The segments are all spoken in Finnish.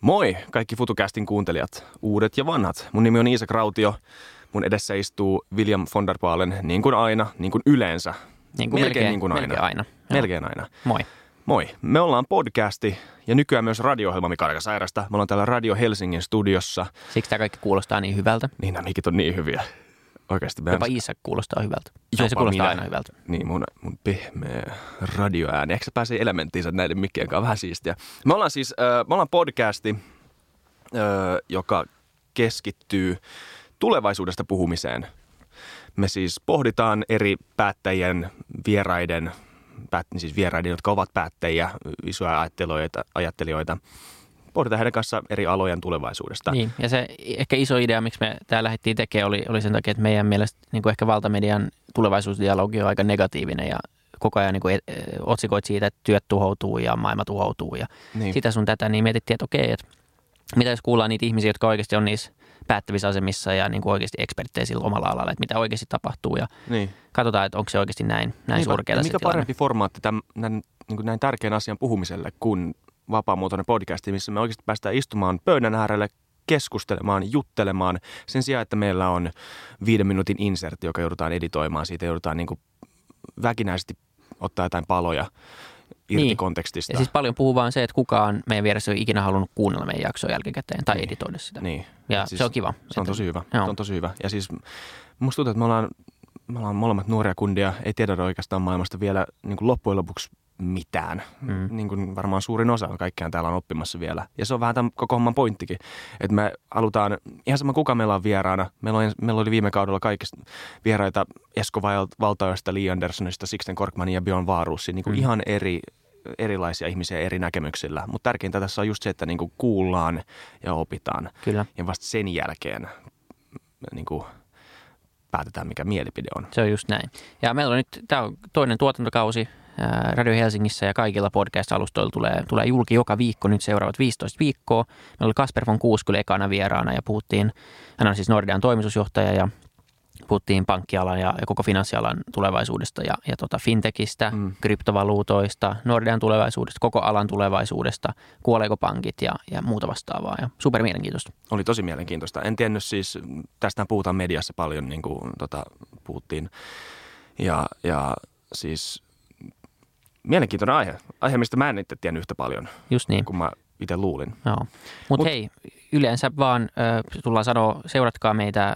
Moi kaikki FutuCastin kuuntelijat, uudet ja vanhat. Mun nimi on Iisak Rautio. Mun edessä istuu William von der Baalen, niin kuin aina, niin kuin yleensä. Niin kuin melkein, melkein niin kuin aina. Melkein aina. Melkein aina. Moi. Moi. Me ollaan podcasti ja nykyään myös radio-ohjelma Mika Sairasta. Me ollaan täällä Radio Helsingin studiossa. Siksi tämä kaikki kuulostaa niin hyvältä. Niin nämä mikit on niin hyviä. Oikeasti. Jopa Iisak kuulostaa hyvältä. Jopa se kuulostaa minä. aina hyvältä. Niin, mun, mun pehmeä radioääni. Ehkä se pääsee elementtiinsä näiden mikkien kanssa vähän siistiä. Me ollaan siis, äh, me ollaan podcasti, äh, joka keskittyy tulevaisuudesta puhumiseen. Me siis pohditaan eri päättäjien, vieraiden, päät, siis vieraiden, jotka ovat päättäjiä, isoja ajattelijoita, ajattelijoita pohditaan heidän kanssa eri alojen tulevaisuudesta. Niin, ja se ehkä iso idea, miksi me tämä lähdettiin tekemään, oli, oli sen takia, että meidän mielestä niin kuin ehkä valtamedian tulevaisuusdialogi on aika negatiivinen ja koko ajan niin kuin e, otsikoit siitä, että työt tuhoutuu ja maailma tuhoutuu ja niin. sitä sun tätä, niin mietittiin, että okei, että mitä jos kuullaan niitä ihmisiä, jotka oikeasti on niissä päättävissä asemissa ja niin kuin oikeasti eksperttejä sillä omalla alalla, että mitä oikeasti tapahtuu ja niin. katsotaan, että onko se oikeasti näin, näin niin, surkeata Mikä parempi formaatti tämän, näin, niin kuin näin tärkeän asian puhumiselle kuin vapaamuotoinen podcasti, missä me oikeasti päästään istumaan pöydän äärelle keskustelemaan, juttelemaan sen sijaan, että meillä on viiden minuutin insertti, joka joudutaan editoimaan. Siitä joudutaan niin kuin väkinäisesti ottaa jotain paloja irti niin. kontekstista. Ja siis paljon puhuu vaan se, että kukaan meidän vieressä ei ikinä halunnut kuunnella meidän jaksoa jälkikäteen tai niin. editoida sitä. Niin. Ja siis se on kiva. Se on tosi hyvä. Joo. Se on tosi hyvä. Ja siis musta tuntuu, että me ollaan, me ollaan molemmat nuoria kundia, ei tiedä oikeastaan maailmasta vielä niin kuin loppujen lopuksi mitään. Mm. Niin kuin varmaan suurin osa kaikkiaan täällä on oppimassa vielä. Ja se on vähän tämän koko homman pointtikin, että me halutaan, ihan sama kuka meillä on vieraana. Meillä, on, meillä oli viime kaudella kaikista vieraita Esko Valtaoista, Lee Andersonista, Sixten Korkmanin ja Björn Vaaruussi. Niin kuin mm. ihan eri, erilaisia ihmisiä eri näkemyksillä. Mutta tärkeintä tässä on just se, että niin kuin kuullaan ja opitaan. Kyllä. Ja vasta sen jälkeen niin kuin päätetään, mikä mielipide on. Se on just näin. Ja meillä on nyt, tämä on toinen tuotantokausi Radio Helsingissä ja kaikilla podcast-alustoilla tulee, tulee julki joka viikko nyt seuraavat 15 viikkoa. Meillä oli Kasper von Kuuskyle ekana vieraana ja puhuttiin, hän on siis Nordean toimitusjohtaja ja puhuttiin pankkialan ja, ja koko finanssialan tulevaisuudesta ja, ja tota fintechistä, mm. kryptovaluutoista, Nordean tulevaisuudesta, koko alan tulevaisuudesta, kuoleeko pankit ja, ja muuta vastaavaa. Ja super mielenkiintoista. Oli tosi mielenkiintoista. En tiennyt siis, tästä puhutaan mediassa paljon, niin kuin tota, puhuttiin. Ja, ja siis mielenkiintoinen aihe. Aihe, mistä mä en itse tiennyt yhtä paljon Just niin. kuin mä itse luulin. Joo. Mutta Mut, hei, yleensä vaan äh, tullaan sanoa, seuratkaa meitä äh,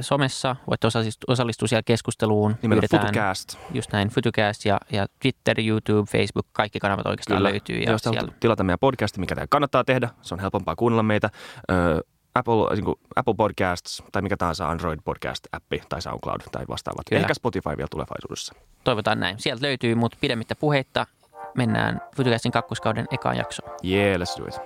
somessa, voitte osallistua, osallistua siellä keskusteluun. Nimellä Futucast. Just näin, Futucast ja, ja Twitter, YouTube, Facebook, kaikki kanavat oikeastaan Kyllä. löytyy. Ja jos siellä... tilata meidän podcasti, mikä teidän kannattaa tehdä, se on helpompaa kuunnella meitä. Ö, Apple, niin kuin Apple Podcasts tai mikä tahansa Android Podcast-appi tai SoundCloud tai vastaavat. Kyllä. Ehkä Spotify vielä tulevaisuudessa. Toivotaan näin. Sieltä löytyy, mutta pidemmittä puheitta mennään Futucastin kakkoskauden ekaan jaksoon. Yeah, let's do it.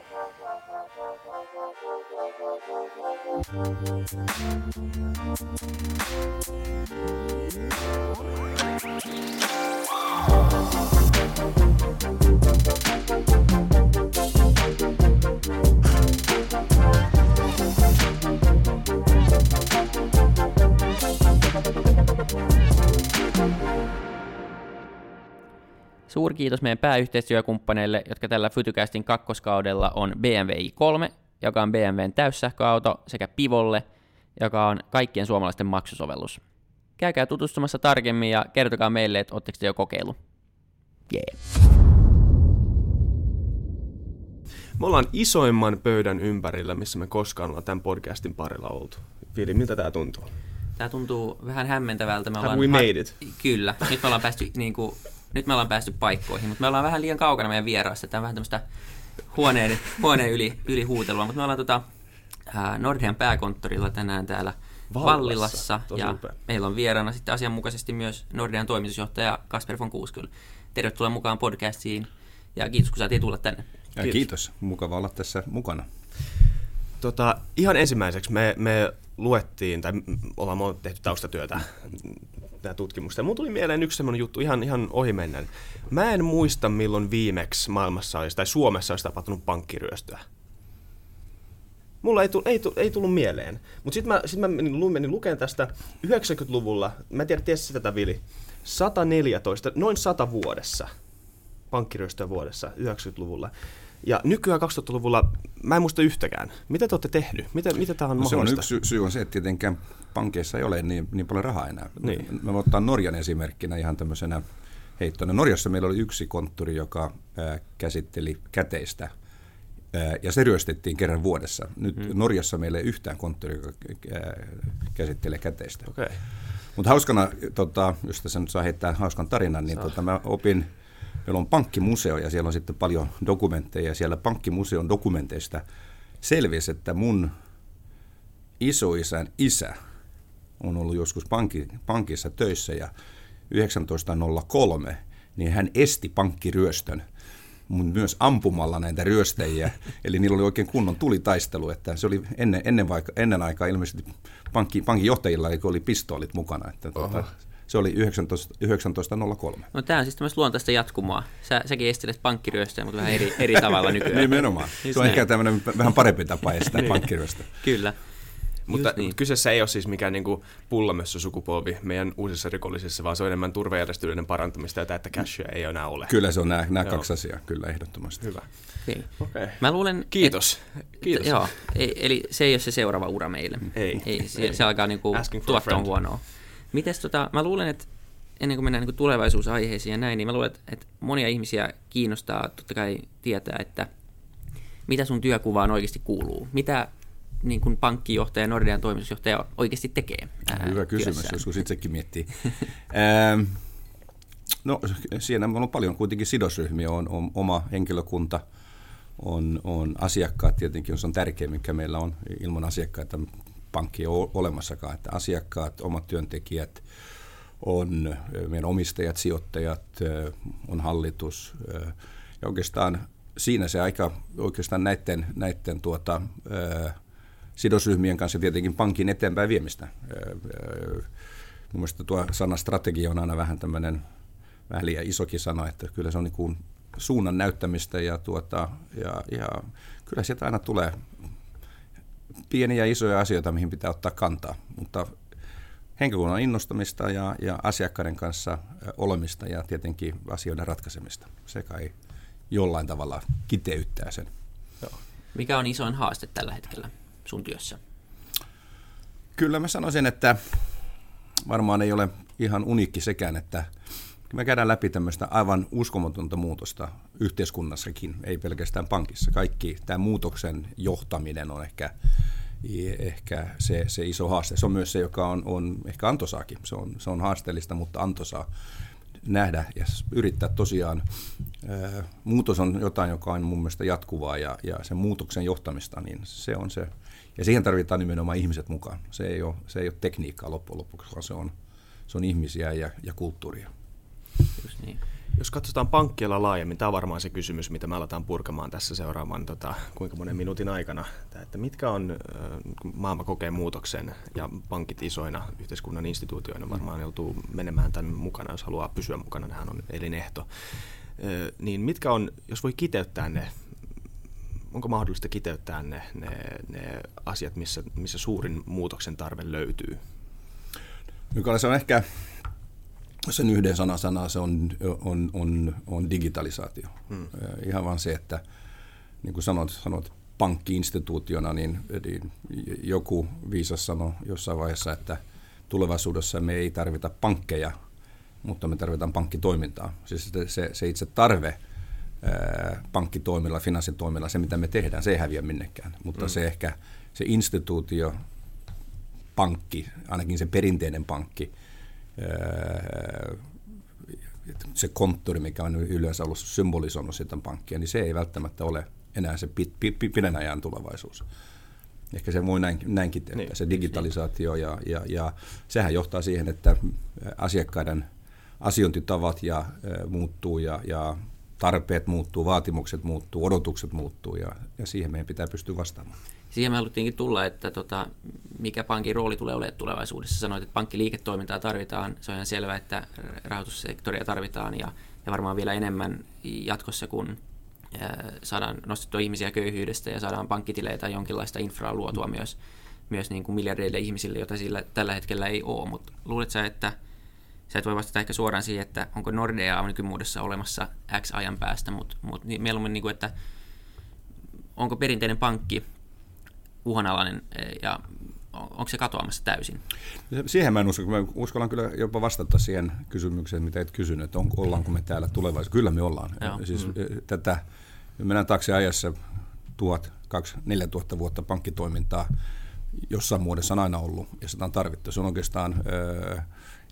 Suuri kiitos meidän pääyhteistyökumppaneille, jotka tällä Fytycastin kakkoskaudella on BMW i3, joka on BMWn täyssähköauto, sekä Pivolle, joka on kaikkien suomalaisten maksusovellus. Käykää tutustumassa tarkemmin ja kertokaa meille, että oletteko te jo kokeilu. Yeah. Me ollaan isoimman pöydän ympärillä, missä me koskaan ollaan tämän podcastin parilla oltu. Vili, miltä tämä tuntuu? Tämä tuntuu vähän hämmentävältä. Me Have ollaan we made it? Kyllä. Nyt me ollaan päästy niin kuin, nyt me ollaan päästy paikkoihin, mutta me ollaan vähän liian kaukana meidän vieraasta. Tämä on vähän tämmöistä huoneen, huoneen yli, yli huutelua, mutta me ollaan tota, Nordean pääkonttorilla tänään täällä Vallilassa, Vallilassa ja upea. meillä on vieraana sitten asianmukaisesti myös Nordean toimitusjohtaja Kasper von Kuuskyl. Tervetuloa mukaan podcastiin ja kiitos kun saatiin tulla tänne. Ja kiitos. kiitos, mukava olla tässä mukana. Tota, ihan ensimmäiseksi me, me luettiin, tai ollaan tehty taustatyötä tämä tutkimusta. Mun tuli mieleen yksi semmoinen juttu ihan, ihan ohimennen. Mä en muista, milloin viimeksi maailmassa olisi, tai Suomessa olisi tapahtunut pankkiryöstöä. Mulla ei, tullut, ei, tullut, ei tullut mieleen. Mutta sitten mä, sit mä menin, menin lukemaan tästä 90-luvulla, mä en tiedä, tiesi tätä Vili, 114, noin 100 vuodessa, pankkiryöstöä vuodessa 90-luvulla. Ja nykyään 2000-luvulla mä en muista yhtäkään. Mitä te olette tehnyt? Mitä, mitä tämä on no, mahdollista? Se on yksi syy on se, että tietenkään pankeissa ei ole niin, niin paljon rahaa enää. Niin. Mä voin ottaa Norjan esimerkkinä ihan tämmöisenä heittona. Norjassa meillä oli yksi konttori, joka ää, käsitteli käteistä ää, ja se ryöstettiin kerran vuodessa. Nyt hmm. Norjassa meillä ei yhtään konttori, joka ää, käsittelee käteistä. Okay. Mutta hauskana, tota, jos tässä nyt saa heittää hauskan tarinan, niin tota, mä opin, meillä on pankkimuseo ja siellä on sitten paljon dokumentteja ja siellä pankkimuseon dokumenteista selvisi, että mun isoisän isä on ollut joskus pankki, pankissa töissä ja 1903, niin hän esti pankkiryöstön mutta myös ampumalla näitä ryöstäjiä. Eli niillä oli oikein kunnon tulitaistelu, että se oli ennen, ennen, vaika, ennen aikaa ilmeisesti pankki, pankin johtajilla oli pistoolit mukana. Että tuota, se oli 19, 1903. No tämä on siis tämmöistä luontaista jatkumoa. Sä, säkin estelet pankkiryöstöä, mutta vähän eri, eri tavalla nykyään. Nimenomaan. Just se on näin. ehkä tämmöinen vähän parempi tapa estää niin. pankkiryöstöä. Kyllä. Mutta niin. kyseessä ei ole siis mikään niin pullamössö sukupolvi meidän uusissa rikollisissa, vaan se on enemmän turvajärjestelyiden parantamista ja tämä, että cashia ei enää ole. Kyllä se on nämä, nämä kaksi asiaa, kyllä ehdottomasti. Hyvä. Okay. Okay. Mä luulen, Kiitos. Et, Kiitos. Joo, eli se ei ole se seuraava ura meille. Ei. ei se, ei. se alkaa niinku tuottaa huonoa. Mites tota, mä luulen, että ennen kuin mennään niin tulevaisuusaiheisiin ja näin, niin mä luulen, että, että monia ihmisiä kiinnostaa totta kai tietää, että mitä sun työkuvaan oikeasti kuuluu. Mitä niin kuin pankkijohtaja, Nordean toimitusjohtaja oikeasti tekee? Ää, Hyvä kysymys, työssään. joskus itsekin miettii. no siinä on paljon kuitenkin sidosryhmiä, on, on oma henkilökunta, on, on asiakkaat tietenkin, se on tärkeä, mikä meillä on ilman asiakkaita pankki ole olemassakaan, että asiakkaat, omat työntekijät, on meidän omistajat, sijoittajat, on hallitus ja oikeastaan siinä se aika oikeastaan näiden, näiden tuota, sidosryhmien kanssa tietenkin pankin eteenpäin viemistä. Mielestäni tuo sana strategia on aina vähän tämmöinen vähän liian isokin sana, että kyllä se on niin kuin suunnan näyttämistä ja, tuota, ja, ja kyllä sieltä aina tulee pieniä ja isoja asioita, mihin pitää ottaa kantaa, mutta henkilökunnan innostamista ja, ja asiakkaiden kanssa olemista ja tietenkin asioiden ratkaisemista. Se kai jollain tavalla kiteyttää sen. Joo. Mikä on isoin haaste tällä hetkellä? sun työssä? Kyllä mä sanoisin, että varmaan ei ole ihan uniikki sekään, että me käydään läpi tämmöistä aivan uskomatonta muutosta yhteiskunnassakin, ei pelkästään pankissa. Kaikki tämä muutoksen johtaminen on ehkä, ehkä se, se iso haaste. Se on myös se, joka on, on ehkä antosaakin. Se on, se on haasteellista, mutta antosaa nähdä ja yrittää tosiaan. Muutos on jotain, joka on mun mielestä jatkuvaa ja, ja sen muutoksen johtamista, niin se on se ja siihen tarvitaan nimenomaan ihmiset mukaan. Se ei ole, se ei ole tekniikkaa loppujen lopuksi, vaan se on, se on ihmisiä ja, ja kulttuuria. Jos katsotaan pankkialla laajemmin, tämä on varmaan se kysymys, mitä me aletaan purkamaan tässä seuraavan tota, kuinka monen minuutin aikana. Että mitkä on, maailma kokee muutoksen ja pankit isoina yhteiskunnan instituutioina varmaan joutuu menemään tämän mukana, jos haluaa pysyä mukana, nehän on elinehto. Niin mitkä on, jos voi kiteyttää ne onko mahdollista kiteyttää ne, ne, ne asiat, missä, missä suurin muutoksen tarve löytyy? Mikael, se on ehkä sen yhden sana sana se on, on, on, on digitalisaatio. Hmm. Ihan vaan se, että niin kuin sanot, sanot pankkiinstituutiona, niin, niin joku viisas sanoi jossain vaiheessa, että tulevaisuudessa me ei tarvita pankkeja, mutta me tarvitaan pankkitoimintaa. Siis se, se itse tarve – pankkitoimilla, finanssitoimilla, se mitä me tehdään, se ei häviä minnekään. Mutta mm. se ehkä se instituutio, pankki, ainakin se perinteinen pankki, se konttori, mikä on yleensä ollut symbolisoinut sitä pankkia, niin se ei välttämättä ole enää se pit, pit, pit, pidän ajan tulevaisuus. Ehkä se voi näin, näinkin tehdä, niin. se digitalisaatio, ja, ja, ja sehän johtaa siihen, että asiakkaiden asiointitavat ja, muuttuu ja, ja tarpeet muuttuu, vaatimukset muuttuu, odotukset muuttuu ja, ja siihen meidän pitää pystyä vastaamaan. Siihen me haluttiinkin tulla, että tota, mikä pankin rooli tulee olemaan tulevaisuudessa. Sanoit, että pankkiliiketoimintaa tarvitaan. Se on ihan selvää, että rahoitussektoria tarvitaan ja, ja varmaan vielä enemmän jatkossa, kun saadaan nostettua ihmisiä köyhyydestä ja saadaan pankkitileitä tai jonkinlaista infraa luotua mm. myös, myös niin kuin miljardeille ihmisille, jota sillä tällä hetkellä ei ole. Mutta luuletko sä, että – sä et voi vastata ehkä suoraan siihen, että onko Nordea nykymuodossa olemassa X ajan päästä, mutta, mutta niin mieluummin, niin kuin, että onko perinteinen pankki uhanalainen ja onko se katoamassa täysin? Siihen mä en usko. Mä uskallan kyllä jopa vastata siihen kysymykseen, mitä et kysynyt, että on, ollaanko me täällä tulevaisuudessa. Kyllä me ollaan. Joo. Siis mm. tätä, mennään taakse ajassa tuhat, kaksi, neljä tuhatta vuotta pankkitoimintaa jossain muodossa on aina ollut ja sitä on tarvittu. Se on oikeastaan ö,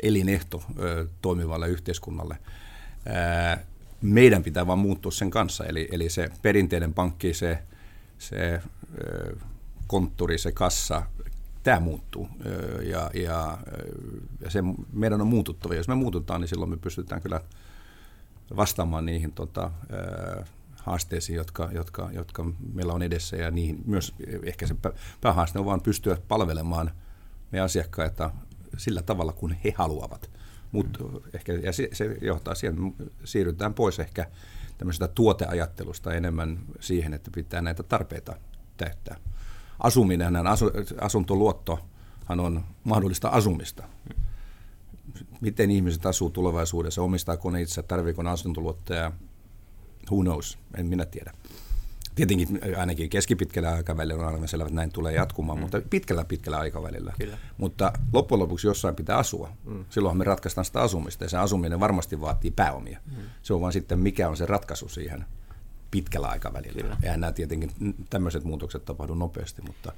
elinehto ö, toimivalle yhteiskunnalle. Ö, meidän pitää vaan muuttua sen kanssa, eli, eli se perinteinen pankki, se, se ö, konttori, se kassa, tämä muuttuu ja, ja, ja se meidän on muututtava. Jos me muututaan, niin silloin me pystytään kyllä vastaamaan niihin tota, haasteisiin, jotka, jotka, jotka meillä on edessä ja niihin myös ehkä se päähaaste on vaan pystyä palvelemaan meidän asiakkaita sillä tavalla, kun he haluavat. Mutta ehkä, ja se, se johtaa siihen, siirrytään pois ehkä tämmöisestä tuoteajattelusta enemmän siihen, että pitää näitä tarpeita täyttää asuminen, asu, asuntoluottohan on mahdollista asumista. Miten ihmiset asuu tulevaisuudessa, omistaako ne itse, tarvitseeko ne asuntoluottoja, who knows, en minä tiedä. Tietenkin ainakin keskipitkällä aikavälillä on aivan selvä, että näin tulee jatkumaan, mm. mutta pitkällä pitkällä aikavälillä. Kyllä. Mutta loppujen lopuksi jossain pitää asua. Mm. Silloin me ratkaistaan sitä asumista ja se asuminen varmasti vaatii pääomia. Mm. Se on vaan sitten mikä on se ratkaisu siihen pitkällä aikavälillä. Kyllä. Eihän nämä tietenkin tämmöiset muutokset tapahdu nopeasti, mutta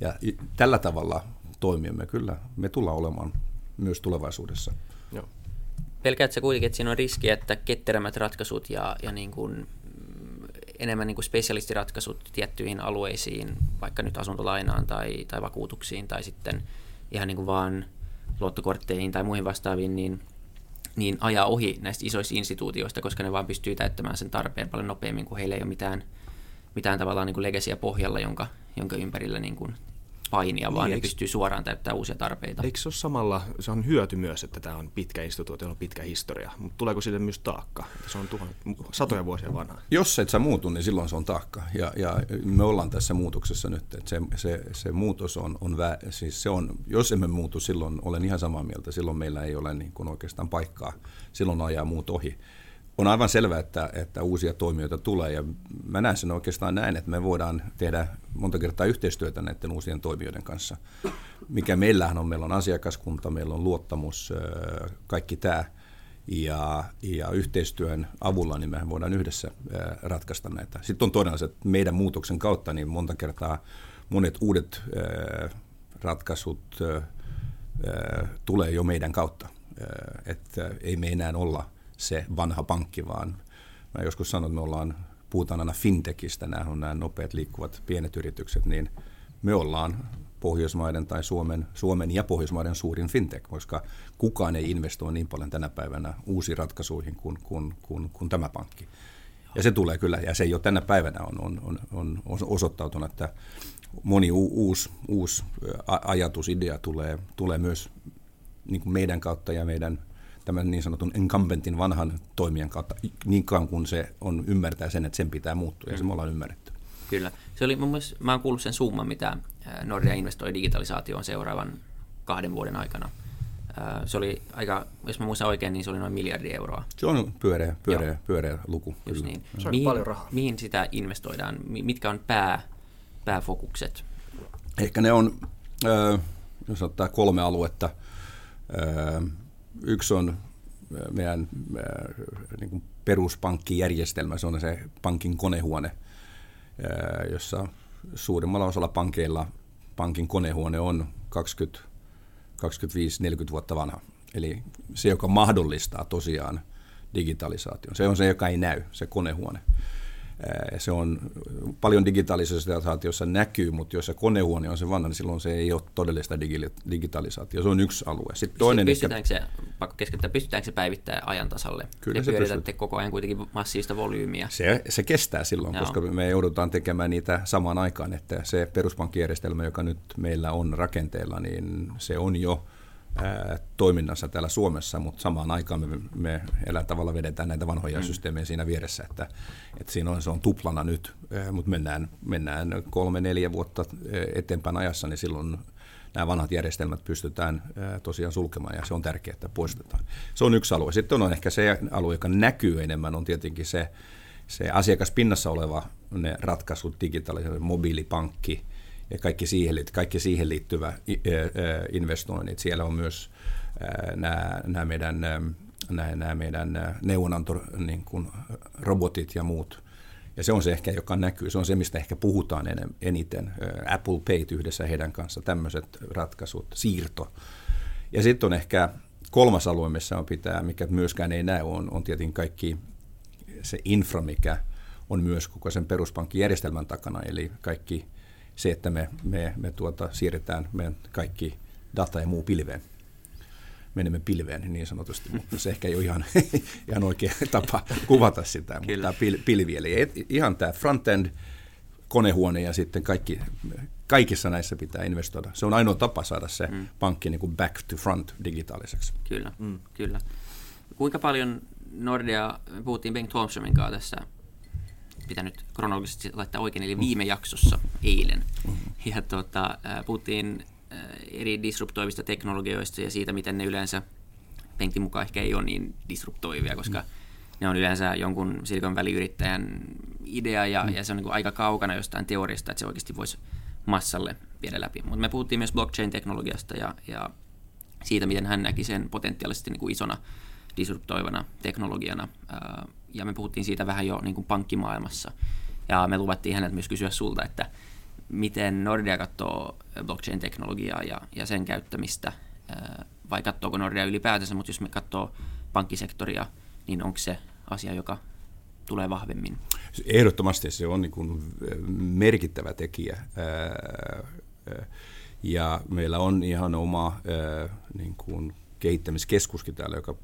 ja tällä tavalla toimimme kyllä, me tullaan olemaan myös tulevaisuudessa. Joo. Pelkäätkö kuitenkin, että siinä on riski, että ketterämmät ratkaisut ja, ja niin kuin, mm, enemmän niin kuin spesialistiratkaisut tiettyihin alueisiin, vaikka nyt asuntolainaan tai, tai vakuutuksiin tai sitten ihan niin kuin vaan luottokortteihin tai muihin vastaaviin, niin niin ajaa ohi näistä isoista instituutioista, koska ne vaan pystyy täyttämään sen tarpeen paljon nopeammin, kun heillä ei ole mitään, mitään tavallaan niin legasia pohjalla, jonka, jonka ympärillä niin kuin painia, vaan niin, ne pystyy suoraan täyttämään uusia tarpeita. Eikö se ole samalla, se on hyöty myös, että tämä on pitkä instituutio, on pitkä historia, mutta tuleeko siitä myös taakka? Että se on tuhan, satoja vuosia vanha. Jos et sä muutu, niin silloin se on taakka. Ja, ja me ollaan tässä muutoksessa nyt. Että se, se, se muutos on, on, vä, siis se on, jos emme muutu, silloin olen ihan samaa mieltä. Silloin meillä ei ole niin kuin oikeastaan paikkaa. Silloin ajaa muut ohi on aivan selvää, että, että uusia toimijoita tulee ja mä näen sen oikeastaan näin, että me voidaan tehdä monta kertaa yhteistyötä näiden uusien toimijoiden kanssa. Mikä meillähän on, meillä on asiakaskunta, meillä on luottamus, kaikki tämä ja, ja yhteistyön avulla niin me voidaan yhdessä ratkaista näitä. Sitten on todella että meidän muutoksen kautta niin monta kertaa monet uudet ratkaisut tulee jo meidän kautta. Että ei me enää olla – se vanha pankki, vaan mä joskus sanon, että me ollaan, puhutaan aina fintechistä, nämä on nämä nopeat liikkuvat pienet yritykset, niin me ollaan Pohjoismaiden tai Suomen, Suomen ja Pohjoismaiden suurin fintech, koska kukaan ei investoi niin paljon tänä päivänä uusiin ratkaisuihin kuin, kuin, kuin, kuin tämä pankki. Ja se tulee kyllä, ja se jo tänä päivänä on, on, on, on osoittautunut, että moni u, uusi, uusi ajatus, idea tulee, tulee myös niin kuin meidän kautta ja meidän tämän niin sanotun incumbentin vanhan toimijan kautta niin kauan kuin se on ymmärtää sen, että sen pitää muuttua, ja se me ollaan ymmärretty. Kyllä. Se oli mun mielestä, mä oon kuullut sen summan, mitä Nordea investoi digitalisaatioon seuraavan kahden vuoden aikana. Se oli aika, jos mä muistan oikein, niin se oli noin miljardi euroa. Se on pyöreä, pyöreä, pyöreä luku. Just niin. Se on mihin, paljon rahaa. Mihin sitä investoidaan? Mitkä on pää, pääfokukset? Ehkä ne on, jos ottaa kolme aluetta, Yksi on meidän niin kuin peruspankkijärjestelmä, se on se pankin konehuone, jossa suurimmalla osalla pankeilla pankin konehuone on 20, 25-40 vuotta vanha. Eli se, joka mahdollistaa tosiaan digitalisaation. Se on se, joka ei näy, se konehuone. Se on paljon digitalisaatiossa näkyy, mutta jos se konehuone on se vanha, niin silloin se ei ole todellista digitalisaatiota. Se on yksi alue. Sitten toinen pystytäänkö se, pakko keskittää, pystytäänkö se päivittämään ajan tasalle? Kyllä se pystyy. koko ajan kuitenkin massiivista volyymiä. Se, se kestää silloin, Joo. koska me joudutaan tekemään niitä samaan aikaan, että se peruspankkijärjestelmä, joka nyt meillä on rakenteella, niin se on jo – toiminnassa täällä Suomessa, mutta samaan aikaan me, me elää tavalla vedetään näitä vanhoja mm. systeemejä siinä vieressä, että, että siinä on, se on tuplana nyt, mutta mennään, mennään kolme, neljä vuotta eteenpäin ajassa, niin silloin nämä vanhat järjestelmät pystytään tosiaan sulkemaan ja se on tärkeää, että poistetaan. Se on yksi alue. Sitten on ehkä se alue, joka näkyy enemmän, on tietenkin se, se asiakaspinnassa oleva ne ratkaisut, digitaalinen mobiilipankki ja kaikki siihen, kaikki siihen liittyvä investoinnit. Siellä on myös nämä, nämä meidän, nämä, nämä meidän neuvonanto, niin kuin robotit ja muut. Ja se on se ehkä, joka näkyy. Se on se, mistä ehkä puhutaan eniten. Apple Pay yhdessä heidän kanssa, tämmöiset ratkaisut, siirto. Ja sitten on ehkä kolmas alue, missä on pitää, mikä myöskään ei näy, on, on tietenkin kaikki se infra, mikä on myös koko sen peruspankkijärjestelmän takana, eli kaikki se, että me, me, me tuota, siirretään meidän kaikki data ja muu pilveen menemme pilveen niin sanotusti, mutta se ehkä ei ole ihan, ihan oikea tapa kuvata sitä, Kyllä. mutta tämä pilvi, eli ihan tämä front-end, konehuone ja sitten kaikki, kaikissa näissä pitää investoida. Se on ainoa tapa saada se mm. pankki niin kuin back to front digitaaliseksi. Kyllä, mm. kyllä. Kuinka paljon Nordea, puhuttiin Bengt Holmströmin kanssa tässä, pitää nyt kronologisesti laittaa oikein, eli viime jaksossa eilen. Mm-hmm. Ja tuota, puhuttiin eri disruptoivista teknologioista ja siitä, miten ne yleensä Benkin mukaan ehkä ei ole niin disruptoivia, koska mm. ne on yleensä jonkun Silicon Valley-yrittäjän idea ja, mm. ja se on niin aika kaukana jostain teoriasta, että se oikeasti voisi massalle viedä läpi. Mutta me puhuttiin myös blockchain-teknologiasta ja, ja siitä, miten hän näki sen potentiaalisesti niin kuin isona disruptoivana teknologiana. Ja me puhuttiin siitä vähän jo niin kuin pankkimaailmassa. Ja me luvattiin hänet myös kysyä sulta, että miten Nordea katsoo blockchain-teknologiaa ja, ja sen käyttämistä, vai katsoako Nordea ylipäätänsä, mutta jos me katsoo pankkisektoria, niin onko se asia, joka tulee vahvemmin? Ehdottomasti se on niin kuin merkittävä tekijä. Ja meillä on ihan oma niin kuin kehittämiskeskuskin täällä, joka,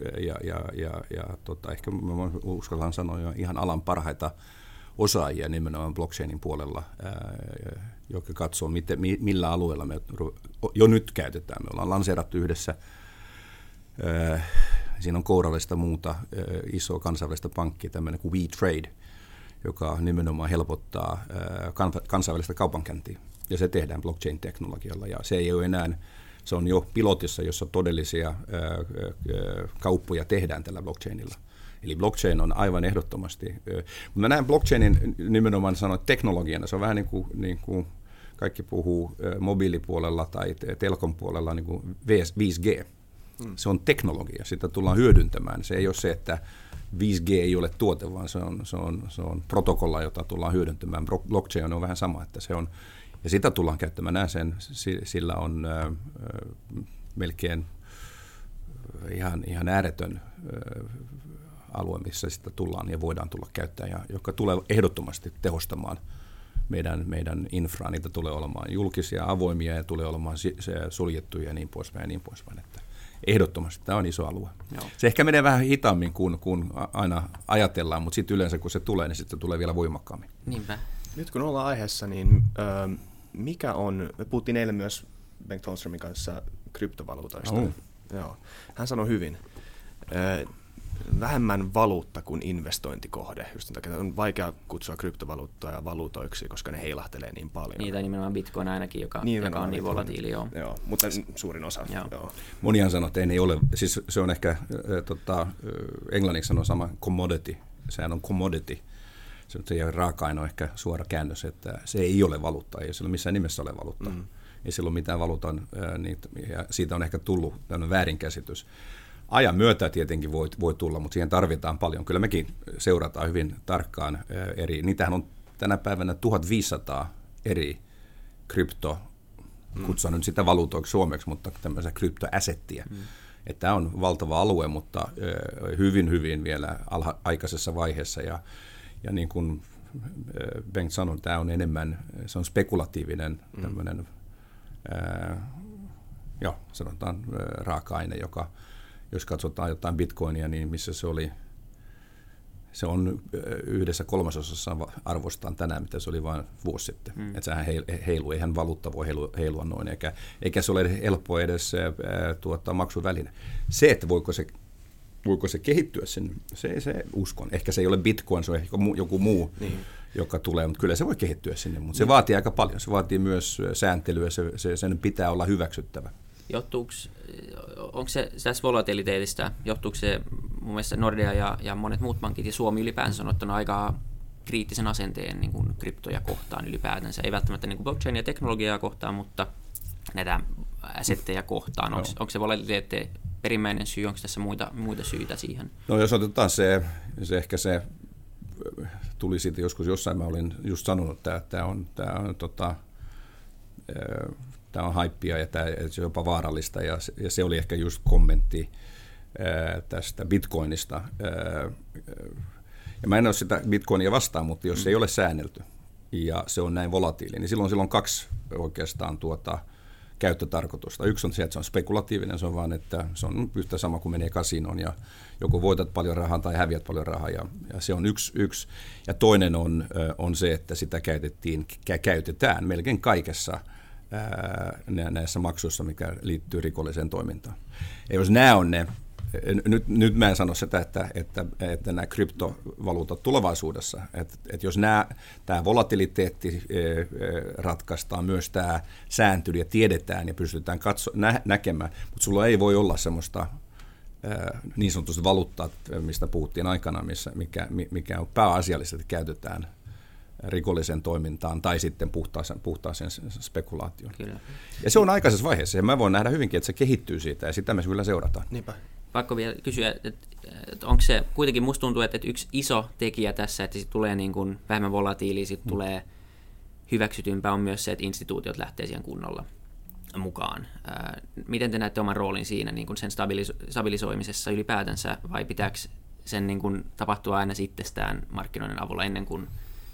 ja, ja, ja, ja tota, ehkä uskallan sanoa ihan alan parhaita osaajia nimenomaan blockchainin puolella, joka katsoo, miten, millä alueella me jo nyt käytetään. Me ollaan lanseerattu yhdessä, siinä on kourallista muuta isoa kansainvälistä pankkia, tämmöinen kuin WeTrade, joka nimenomaan helpottaa kansainvälistä kaupankäyntiä. Ja se tehdään blockchain-teknologialla, ja se ei ole enää se on jo pilotissa, jossa todellisia kauppoja tehdään tällä blockchainilla. Eli blockchain on aivan ehdottomasti. Mutta mä näen blockchainin nimenomaan sanoa teknologiana. Se on vähän niin kuin, niin kuin kaikki puhuu mobiilipuolella tai telkon puolella niin kuin 5G. Hmm. Se on teknologia, sitä tullaan hyödyntämään. Se ei ole se, että 5G ei ole tuote, vaan se on, se on, se on protokolla, jota tullaan hyödyntämään. Blockchain on vähän sama, että se on, ja sitä tullaan käyttämään. Näen sen, sillä on melkein ihan, ihan ääretön alue, missä sitä tullaan ja voidaan tulla käyttämään, ja joka tulee ehdottomasti tehostamaan meidän, meidän infraa. Niitä tulee olemaan julkisia, avoimia ja tulee olemaan suljettuja ja niin poispäin ja niin poispäin. Että ehdottomasti tämä on iso alue. Joo. Se ehkä menee vähän hitaammin kuin, kuin aina ajatellaan, mutta sitten yleensä kun se tulee, niin sitten tulee vielä voimakkaammin. Niinpä. Nyt kun ollaan aiheessa, niin ö, mikä on, me puhuttiin eilen myös Bengt Holmströmin kanssa kryptovaluutoista. Oh. Joo. Hän sanoi hyvin, vähemmän valuutta kuin investointikohde. Just takia on vaikea kutsua kryptovaluuttoja valuutoiksi, koska ne heilahtelee niin paljon. Niitä nimenomaan bitcoin ainakin, joka, niin, joka on niin volatiili. Joo. joo. mutta suurin osa. Joo. Joo. Monihan sanoo, että ei ole, siis se on ehkä, äh, tota, englanniksi sanoo sama commodity, sehän on commodity. Se ei ole raaka-aine on ehkä suora käännös, että se ei ole valuutta, ei sillä missään nimessä ole valuutta. Mm. Ei sillä ole mitään valuutan, niitä, ja siitä on ehkä tullut tämmöinen väärinkäsitys ajan myötä tietenkin voi, voi tulla, mutta siihen tarvitaan paljon. Kyllä mekin seurataan hyvin tarkkaan eri, niitähän on tänä päivänä 1500 eri krypto, mm. kutsun nyt sitä valuutoiksi suomeksi, mutta tämmöisiä kryptoäsettiä. Mm. Että tämä on valtava alue, mutta hyvin, hyvin vielä alha, aikaisessa vaiheessa. Ja, ja niin kuin Bengt sanoi, tämä on enemmän, se on spekulatiivinen mm. tämmöinen, ää, jo, sanotaan raaka-aine, joka jos katsotaan jotain bitcoinia, niin missä se oli, se on yhdessä kolmasosassa arvostaan tänään, mitä se oli vain vuosi sitten. Mm. Että sehän heilu, eihän valuutta voi heilua, heilua noin, eikä, eikä se ole helppo edes ää, tuottaa maksuväline. Se, että voiko se voiko se kehittyä sinne, se, se uskon. Ehkä se ei ole bitcoin, se on ehkä joku muu, niin. joka tulee, mutta kyllä se voi kehittyä sinne. Mutta se niin. vaatii aika paljon. Se vaatii myös sääntelyä, se, se, sen pitää olla hyväksyttävä. Johtuuko, onko se tässä volatiliteetistä, johtuuko se mun mielestä Nordea ja, ja monet muut pankit ja Suomi ylipäänsä on ottanut aika kriittisen asenteen niin kuin kryptoja kohtaan ylipäätänsä. Ei välttämättä niin kuin blockchainia ja teknologiaa kohtaan, mutta näitä asetteja kohtaan. Onko, onko se volatiliteetti perimmäinen syy, onko tässä muita, muita syitä siihen? No jos otetaan se, se ehkä se tuli siitä joskus jossain, mä olin just sanonut, että tämä on, tämä on, tota, tämä on haippia ja tämä se on jopa vaarallista ja se, ja se oli ehkä just kommentti tästä bitcoinista. Ja mä en ole sitä bitcoinia vastaan, mutta jos mm. se ei ole säännelty ja se on näin volatiili, niin silloin, silloin kaksi oikeastaan tuota, käyttötarkoitusta. Yksi on se, että se on spekulatiivinen, se on vaan, että se on yhtä sama kuin menee kasinoon ja joko voitat paljon rahaa tai häviät paljon rahaa ja, ja se on yksi, yksi. Ja toinen on, on se, että sitä käytettiin, käytetään melkein kaikessa ää, näissä maksuissa, mikä liittyy rikolliseen toimintaan. Ja jos nämä on ne nyt, nyt mä en sano sitä, että, että, että nämä kryptovaluutat tulevaisuudessa, että, että jos nämä, tämä volatiliteetti e, e, ratkaistaan, myös tämä sääntely ja tiedetään ja pystytään katso, nä, näkemään, mutta sulla ei voi olla semmoista e, niin sanotusti valuuttaa, mistä puhuttiin aikana, missä, mikä, mikä on pääasiallisesti käytetään rikolliseen toimintaan tai sitten puhtaaseen, puhtaaseen spekulaatioon. Kyllä. Ja se on aikaisessa vaiheessa ja mä voin nähdä hyvinkin, että se kehittyy siitä ja sitä me kyllä seurataan. Niinpä pakko vielä kysyä, että, että onko se, kuitenkin musta tuntuu, että yksi iso tekijä tässä, että sit tulee niin kuin vähemmän volatiili, sit mm. tulee hyväksytympää on myös se, että instituutiot lähtee siihen kunnolla mukaan. miten te näette oman roolin siinä niin kuin sen stabiliso- stabilisoimisessa ylipäätänsä, vai pitääkö sen niin kuin tapahtua aina itsestään markkinoiden avulla ennen kuin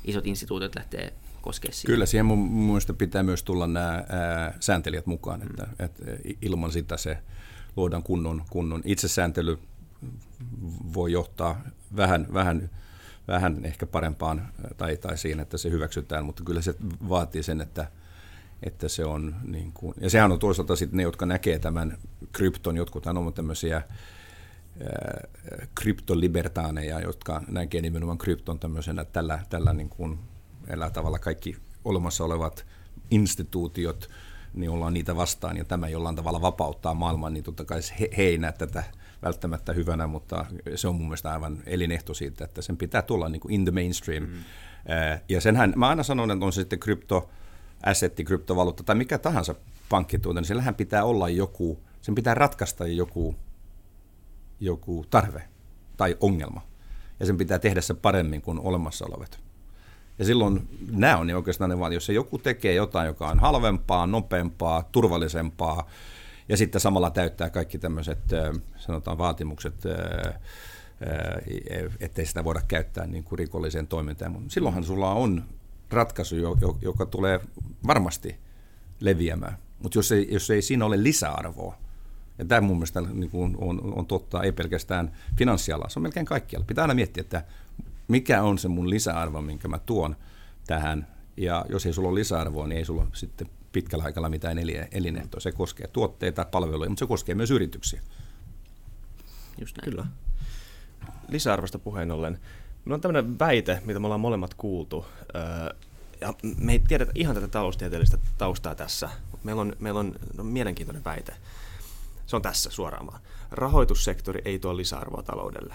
isot instituutiot lähtee koskemaan siihen? Kyllä, siihen mun mielestä pitää myös tulla nämä ää, sääntelijät mukaan, mm. että, että ilman sitä se luodaan kunnon, kunnon itsesääntely voi johtaa vähän, vähän, vähän ehkä parempaan tai, tai siihen, että se hyväksytään, mutta kyllä se vaatii sen, että, että se on niin kuin, ja sehän on toisaalta sitten ne, jotka näkee tämän krypton, jotkut on tämmöisiä kryptolibertaaneja, jotka näkee nimenomaan krypton tämmöisenä tällä, tällä niin kuin elää tavalla kaikki olemassa olevat instituutiot, niin ollaan niitä vastaan ja tämä jollain tavalla vapauttaa maailmaa, niin totta kai he, he ei näe tätä välttämättä hyvänä, mutta se on mun mielestä aivan elinehto siitä, että sen pitää tulla niin kuin in the mainstream. Mm. Ja senhän, mä aina sanon, että on se sitten krypto, assetti, kryptovaluutta tai mikä tahansa pankkituote, niin sillähän pitää olla joku, sen pitää ratkaista joku, joku tarve tai ongelma. Ja sen pitää tehdä se paremmin kuin olemassa olevat. Ja silloin nämä on niin oikeastaan ne vaan, jos se joku tekee jotain, joka on halvempaa, nopeampaa, turvallisempaa, ja sitten samalla täyttää kaikki tämmöiset, sanotaan vaatimukset, ettei sitä voida käyttää niin kuin rikolliseen toimintaan. Silloinhan sulla on ratkaisu, joka tulee varmasti leviämään. Mutta jos ei, jos ei siinä ole lisäarvoa, ja tämä mun mielestä niin kuin on, on totta, ei pelkästään finanssialalla, se on melkein kaikkialla. Pitää aina miettiä, että mikä on se mun lisäarvo, minkä mä tuon tähän. Ja jos ei sulla ole lisäarvoa, niin ei sulla sitten pitkällä aikalla mitään elinehtoa. Se koskee tuotteita, palveluja, mutta se koskee myös yrityksiä. Just näin. Kyllä. Lisäarvosta puheen ollen. Meillä on tämmöinen väite, mitä me ollaan molemmat kuultu. Ja me ei tiedetä ihan tätä taloustieteellistä taustaa tässä, mutta meillä on, meillä on no, mielenkiintoinen väite. Se on tässä suoraan vaan. Rahoitussektori ei tuo lisäarvoa taloudelle.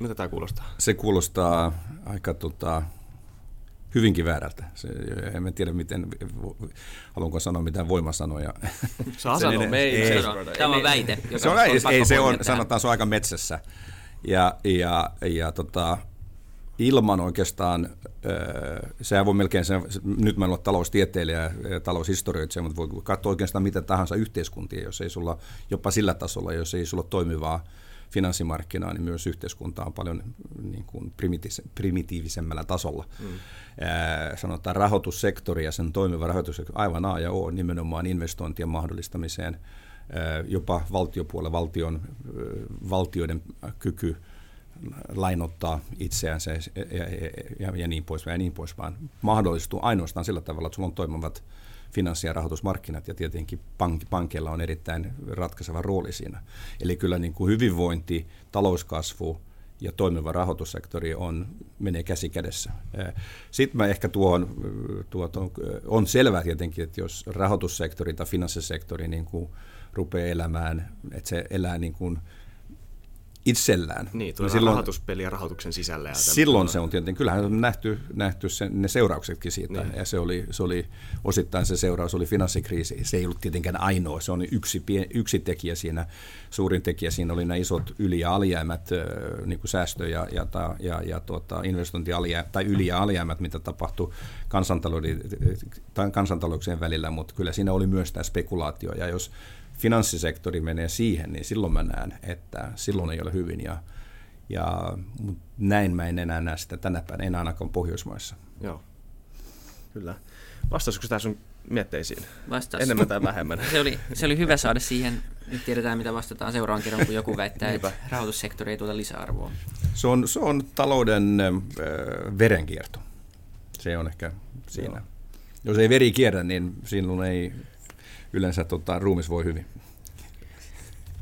Mitä tämä kuulostaa? Se kuulostaa aika tota, hyvinkin väärältä. Se, en tiedä, miten, haluanko sanoa mitään voimasanoja. Saa sanoa, me ei, ei, Tämä on väite. Se on, väite, ei, se on, sanotaan, se on aika metsässä. Ja, ja, ja tota, ilman oikeastaan, sehän voi melkein, se, nyt mä en ole taloustieteilijä ja taloushistorioitsija, mutta voi katsoa oikeastaan mitä tahansa yhteiskuntia, jos ei sulla, jopa sillä tasolla, jos ei sulla toimivaa finanssimarkkinaa, niin myös yhteiskunta on paljon niin kuin primitiivisemmällä tasolla. Mm. Ää, sanotaan rahoitussektori ja sen toimiva rahoitussektori aivan A ja O nimenomaan investointien mahdollistamiseen, ää, jopa valtiopuolella valtion, valtioiden kyky lainottaa itseään ja, ja, ja, ja niin pois ja niin pois, vaan mahdollistuu ainoastaan sillä tavalla, että sulla on toimivat finanssi- ja rahoitusmarkkinat ja tietenkin pank- pankeilla on erittäin ratkaiseva rooli siinä. Eli kyllä niin kuin hyvinvointi, talouskasvu ja toimiva rahoitussektori on, menee käsi kädessä. Sitten mä ehkä tuon, tuon, on selvää tietenkin, että jos rahoitussektori tai finanssisektori niin kuin rupeaa elämään, että se elää niin kuin itsellään. Niin, tulee silloin, rahoituspeli ja rahoituksen sisällä. Ja silloin se on tietenkin, kyllähän on nähty, nähty sen, ne seurauksetkin siitä, niin. ja se oli, se oli osittain se seuraus oli finanssikriisi. Se ei ollut tietenkään ainoa, se on yksi, yksi tekijä siinä, suurin tekijä siinä oli nämä isot yli- ja alijäämät, niin kuin säästö- ja, ja, ja, ja tuota, investointialijäämät, tai yli- ja alijäämät, mitä tapahtui kansantalouksien välillä, mutta kyllä siinä oli myös tämä spekulaatio, ja jos finanssisektori menee siihen, niin silloin mä näen, että silloin ei ole hyvin. Ja, ja näin mä en enää näe sitä tänä päivänä, en ainakaan Pohjoismaissa. Joo, kyllä. Vastasiko tämä sun mietteisiin? Vastas. Enemmän tai vähemmän. se, oli, se oli hyvä saada siihen. Nyt tiedetään, mitä vastataan seuraavan kerran, kun joku väittää, että rahoitussektori ei tuota lisäarvoa. Se on, se on talouden äh, verenkierto. Se on ehkä siinä. Joo. Jos ei veri kierrä, niin silloin ei yleensä tota, ruumis voi hyvin.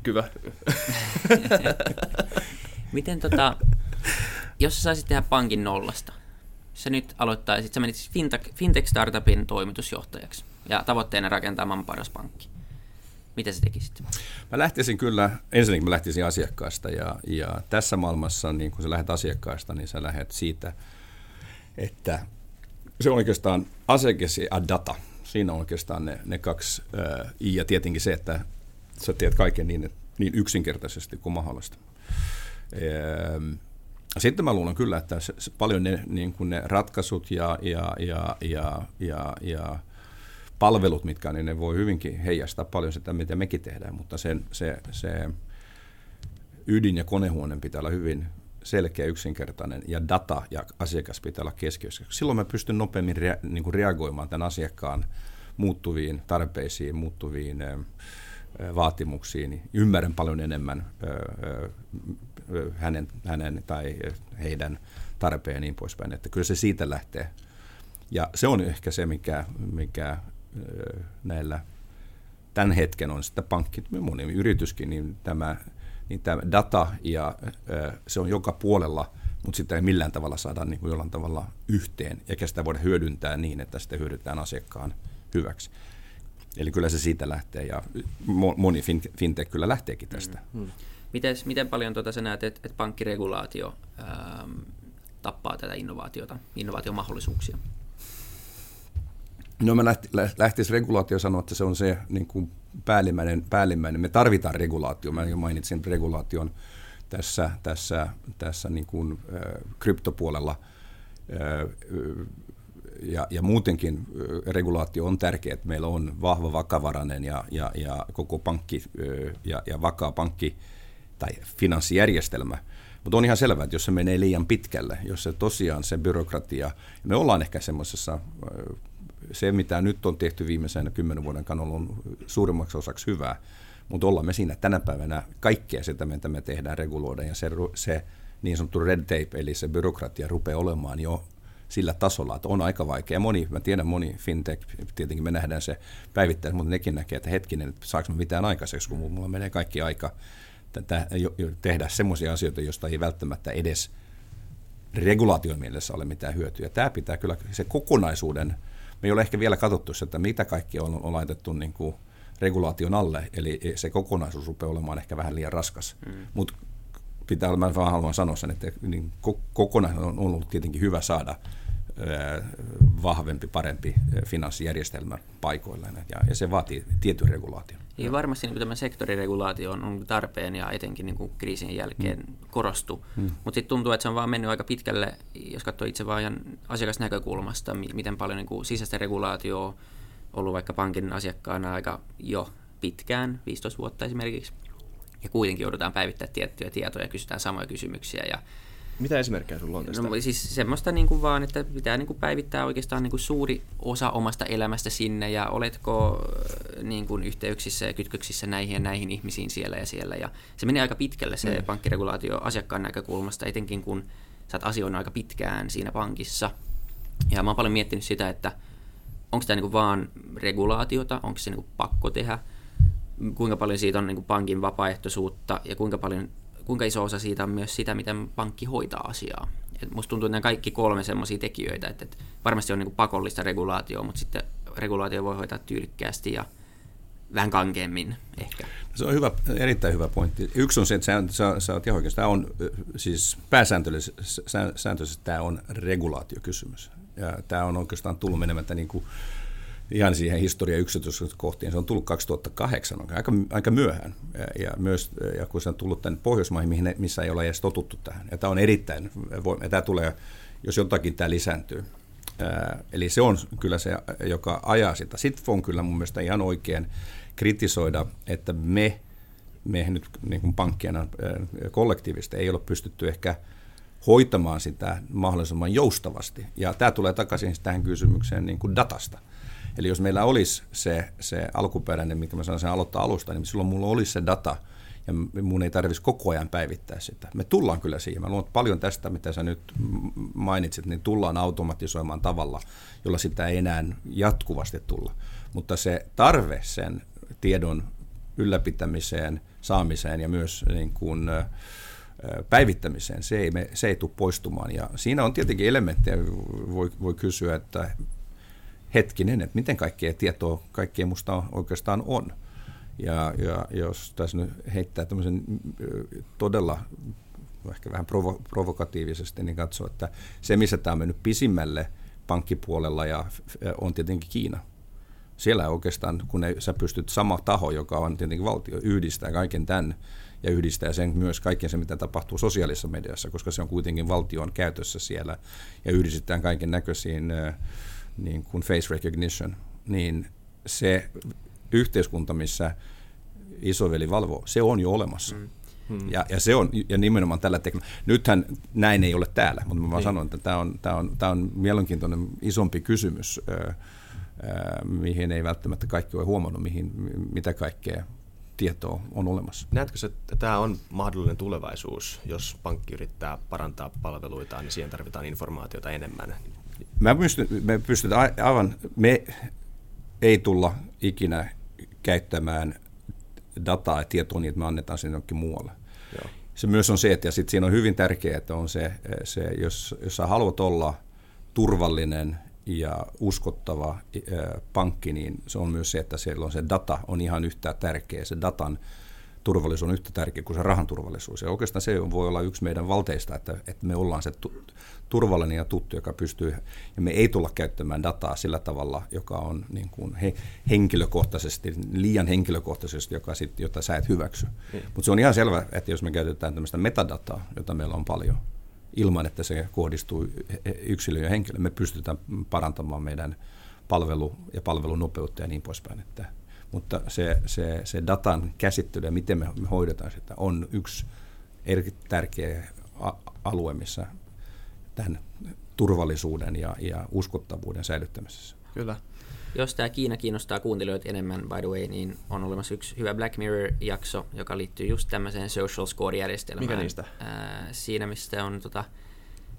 Kyllä. Miten tota, jos sä saisit tehdä pankin nollasta, sä nyt aloittaisit, sä menit siis fintech, fintech startupin toimitusjohtajaksi ja tavoitteena rakentaa maailman paras pankki. Mitä sä tekisit? Mä lähtisin kyllä, ensinnäkin mä lähtisin asiakkaasta ja, ja tässä maailmassa, niin kun sä lähdet asiakkaasta, niin sä lähdet siitä, että se on oikeastaan asiakas ja data – siinä on oikeastaan ne, ne kaksi ää, ja tietenkin se, että sä teet kaiken niin, niin yksinkertaisesti kuin mahdollista. Sitten mä luulen kyllä, että se, se paljon ne, niin kuin ne ratkaisut ja, ja, ja, ja, ja, ja palvelut, mitkä niin ne voi hyvinkin heijastaa paljon sitä, mitä mekin tehdään, mutta se, se, se ydin- ja konehuoneen pitää olla hyvin selkeä, yksinkertainen ja data ja asiakas pitää olla keskiössä. Silloin mä pystyn nopeammin rea- niin kuin reagoimaan tämän asiakkaan muuttuviin tarpeisiin, muuttuviin vaatimuksiin. Ymmärrän paljon enemmän hänen, hänen tai heidän tarpeen ja niin poispäin. Että kyllä se siitä lähtee. Ja se on ehkä se, mikä, mikä näillä tämän hetken on sitten pankki, moni yrityskin, niin tämä niin tämä data ja se on joka puolella, mutta sitä ei millään tavalla saada niin kuin jollain tavalla yhteen, eikä sitä voida hyödyntää niin, että sitä hyödyntää asiakkaan hyväksi. Eli kyllä se siitä lähtee ja moni fintech kyllä lähteekin tästä. Mm, mm. Mites, miten paljon tuota sä näet, että, pankkiregulaatio ähm, tappaa tätä innovaatiota, innovaatiomahdollisuuksia? No mä lähtisin regulaatio sanoa, että se on se niin kuin päällimmäinen, päällimmäinen. Me tarvitaan regulaatio. Mä jo mainitsin regulaation tässä, tässä, tässä niin kuin, äh, kryptopuolella. Äh, ja, ja muutenkin regulaatio on tärkeä, että meillä on vahva, vakavarainen ja, ja, ja koko pankki ja, ja vakaa pankki tai finanssijärjestelmä. Mutta on ihan selvää, että jos se menee liian pitkälle, jos se tosiaan se byrokratia, me ollaan ehkä semmoisessa se, mitä nyt on tehty viimeisen kymmenen vuoden kannalla, on suurimmaksi osaksi hyvää, mutta ollaan me siinä tänä päivänä kaikkea sitä, mitä me tehdään reguloida, ja se, se niin sanottu red tape, eli se byrokratia rupeaa olemaan jo sillä tasolla, että on aika vaikea. Moni, mä tiedän moni fintech, tietenkin me nähdään se päivittäin, mutta nekin näkee, että hetkinen, että saako me mitään aikaiseksi, kun mulla menee kaikki aika tätä, tehdä semmoisia asioita, joista ei välttämättä edes regulaation mielessä ole mitään hyötyä. Tämä pitää kyllä se kokonaisuuden me ei ole ehkä vielä katsottu että mitä kaikki on, on laitettu niin kuin regulaation alle, eli se kokonaisuus rupeaa olemaan ehkä vähän liian raskas. Mm. Mutta pitää, mä vaan haluan sanoa sen, että niin kokonaisuus on ollut tietenkin hyvä saada vahvempi, parempi finanssijärjestelmä paikoilleen, ja, ja se vaatii tietyn regulaation. Niin varmasti niin tämä sektoriregulaatio on, on tarpeen ja etenkin niin kuin kriisin jälkeen mm. korostu, mm. mutta sitten tuntuu, että se on vaan mennyt aika pitkälle, jos katsoo itse vaan asiakasnäkökulmasta, miten paljon niin kuin sisäistä regulaatioa ollut vaikka pankin asiakkaana aika jo pitkään, 15 vuotta esimerkiksi, ja kuitenkin joudutaan päivittämään tiettyjä tietoja ja kysytään samoja kysymyksiä ja mitä esimerkkejä sulla on tästä? No, siis semmoista niin kuin vaan, että pitää niin kuin päivittää oikeastaan niin kuin suuri osa omasta elämästä sinne ja oletko äh, niin kuin yhteyksissä ja kytköksissä näihin ja näihin ihmisiin siellä ja siellä. Ja se menee aika pitkälle se mm. pankkiregulaatio asiakkaan näkökulmasta, etenkin kun sä oot asioinut aika pitkään siinä pankissa. Ja mä oon paljon miettinyt sitä, että onko tämä niin vaan regulaatiota, onko se niin kuin pakko tehdä, kuinka paljon siitä on niin kuin pankin vapaaehtoisuutta ja kuinka paljon kuinka iso osa siitä on myös sitä, miten pankki hoitaa asiaa. Et musta tuntuu, että nämä kaikki kolme semmoisia tekijöitä, että, että varmasti on niin pakollista regulaatioa, mutta sitten regulaatio voi hoitaa tyylikkäästi ja vähän kankeammin ehkä. Se on hyvä, erittäin hyvä pointti. Yksi on se, että sä, sä, sä oot ihan tämä on siis pääsääntöisesti tämä on regulaatiokysymys. Ja tämä on oikeastaan tullut menemättä niin kuin ihan siihen historian yksityiskohtiin. Se on tullut 2008, aika, aika myöhään. Ja, ja, myös, ja kun se on tullut tänne Pohjoismaihin, mihin, missä ei ole edes totuttu tähän. Ja tämä on erittäin, ja tämä tulee, jos jotakin tämä lisääntyy. Ää, eli se on kyllä se, joka ajaa sitä. Sitten on kyllä mun mielestä ihan oikein kritisoida, että me, me nyt niin kuin pankkina kollektiivisesti ei ole pystytty ehkä hoitamaan sitä mahdollisimman joustavasti. Ja tämä tulee takaisin tähän kysymykseen niin kuin datasta. Eli jos meillä olisi se, se alkuperäinen, mikä mä sanon sen aloittaa alusta, niin silloin mulla olisi se data, ja mun ei tarvitsisi koko ajan päivittää sitä. Me tullaan kyllä siihen. Mä luulen, että paljon tästä, mitä sä nyt mainitsit, niin tullaan automatisoimaan tavalla, jolla sitä ei enää jatkuvasti tulla. Mutta se tarve sen tiedon ylläpitämiseen, saamiseen ja myös niin kuin, päivittämiseen, se ei, me, se ei tule poistumaan. Ja siinä on tietenkin elementtejä, voi, voi kysyä, että hetkinen, että miten kaikkea tietoa kaikkea musta oikeastaan on. Ja, ja jos tässä nyt heittää tämmöisen todella ehkä vähän provo, provokatiivisesti, niin katsoo, että se, missä tämä on mennyt pisimmälle pankkipuolella, ja on tietenkin Kiina. Siellä oikeastaan, kun ei, sä pystyt sama taho, joka on tietenkin valtio, yhdistää kaiken tämän ja yhdistää sen myös kaiken se, mitä tapahtuu sosiaalisessa mediassa, koska se on kuitenkin valtion käytössä siellä ja yhdistetään kaiken näköisiin niin kuin face recognition, niin se yhteiskunta, missä isoveli valvoo, se on jo olemassa. Mm. Hmm. Ja, ja, se on, ja nimenomaan tällä teknologialla. Nythän näin ei ole täällä, mutta mä vaan niin. sanon, että tämä on, tämä, on, tämä on mielenkiintoinen isompi kysymys, äh, mihin ei välttämättä kaikki ole huomannut, mihin, mitä kaikkea tietoa on olemassa. Näetkö että tämä on mahdollinen tulevaisuus, jos pankki yrittää parantaa palveluitaan, niin siihen tarvitaan informaatiota enemmän? Mä pystyn, me pystytään aivan, me ei tulla ikinä käyttämään dataa ja tietoa niin, että me annetaan sen jonkin muualle. Joo. Se myös on se, että ja sit siinä on hyvin tärkeää, että on se, se jos, jos sä haluat olla turvallinen ja uskottava pankki, niin se on myös se, että siellä on se data on ihan yhtä tärkeä. Se datan turvallisuus on yhtä tärkeä kuin se rahan turvallisuus. Ja oikeastaan se voi olla yksi meidän valteista, että, että me ollaan se turvallinen ja tuttu, joka pystyy, ja me ei tulla käyttämään dataa sillä tavalla, joka on niin kuin he, henkilökohtaisesti, liian henkilökohtaisesti, joka sit, jota sä et hyväksy. Mm. Mutta se on ihan selvä, että jos me käytetään tämmöistä metadataa, jota meillä on paljon, ilman että se kohdistuu yksilöön ja henkilöön, me pystytään parantamaan meidän palvelu- ja palvelunopeutta ja niin poispäin. Että, mutta se, se, se datan käsittely ja miten me hoidetaan sitä on yksi erittäin tärkeä alue, missä tämän turvallisuuden ja, ja uskottavuuden säilyttämisessä. Kyllä. Jos tämä Kiina kiinnostaa kuuntelijoita enemmän, by the way, niin on olemassa yksi hyvä Black Mirror-jakso, joka liittyy just tämmöiseen social score-järjestelmään. Mikä niistä? Ää, siinä, mistä on tota,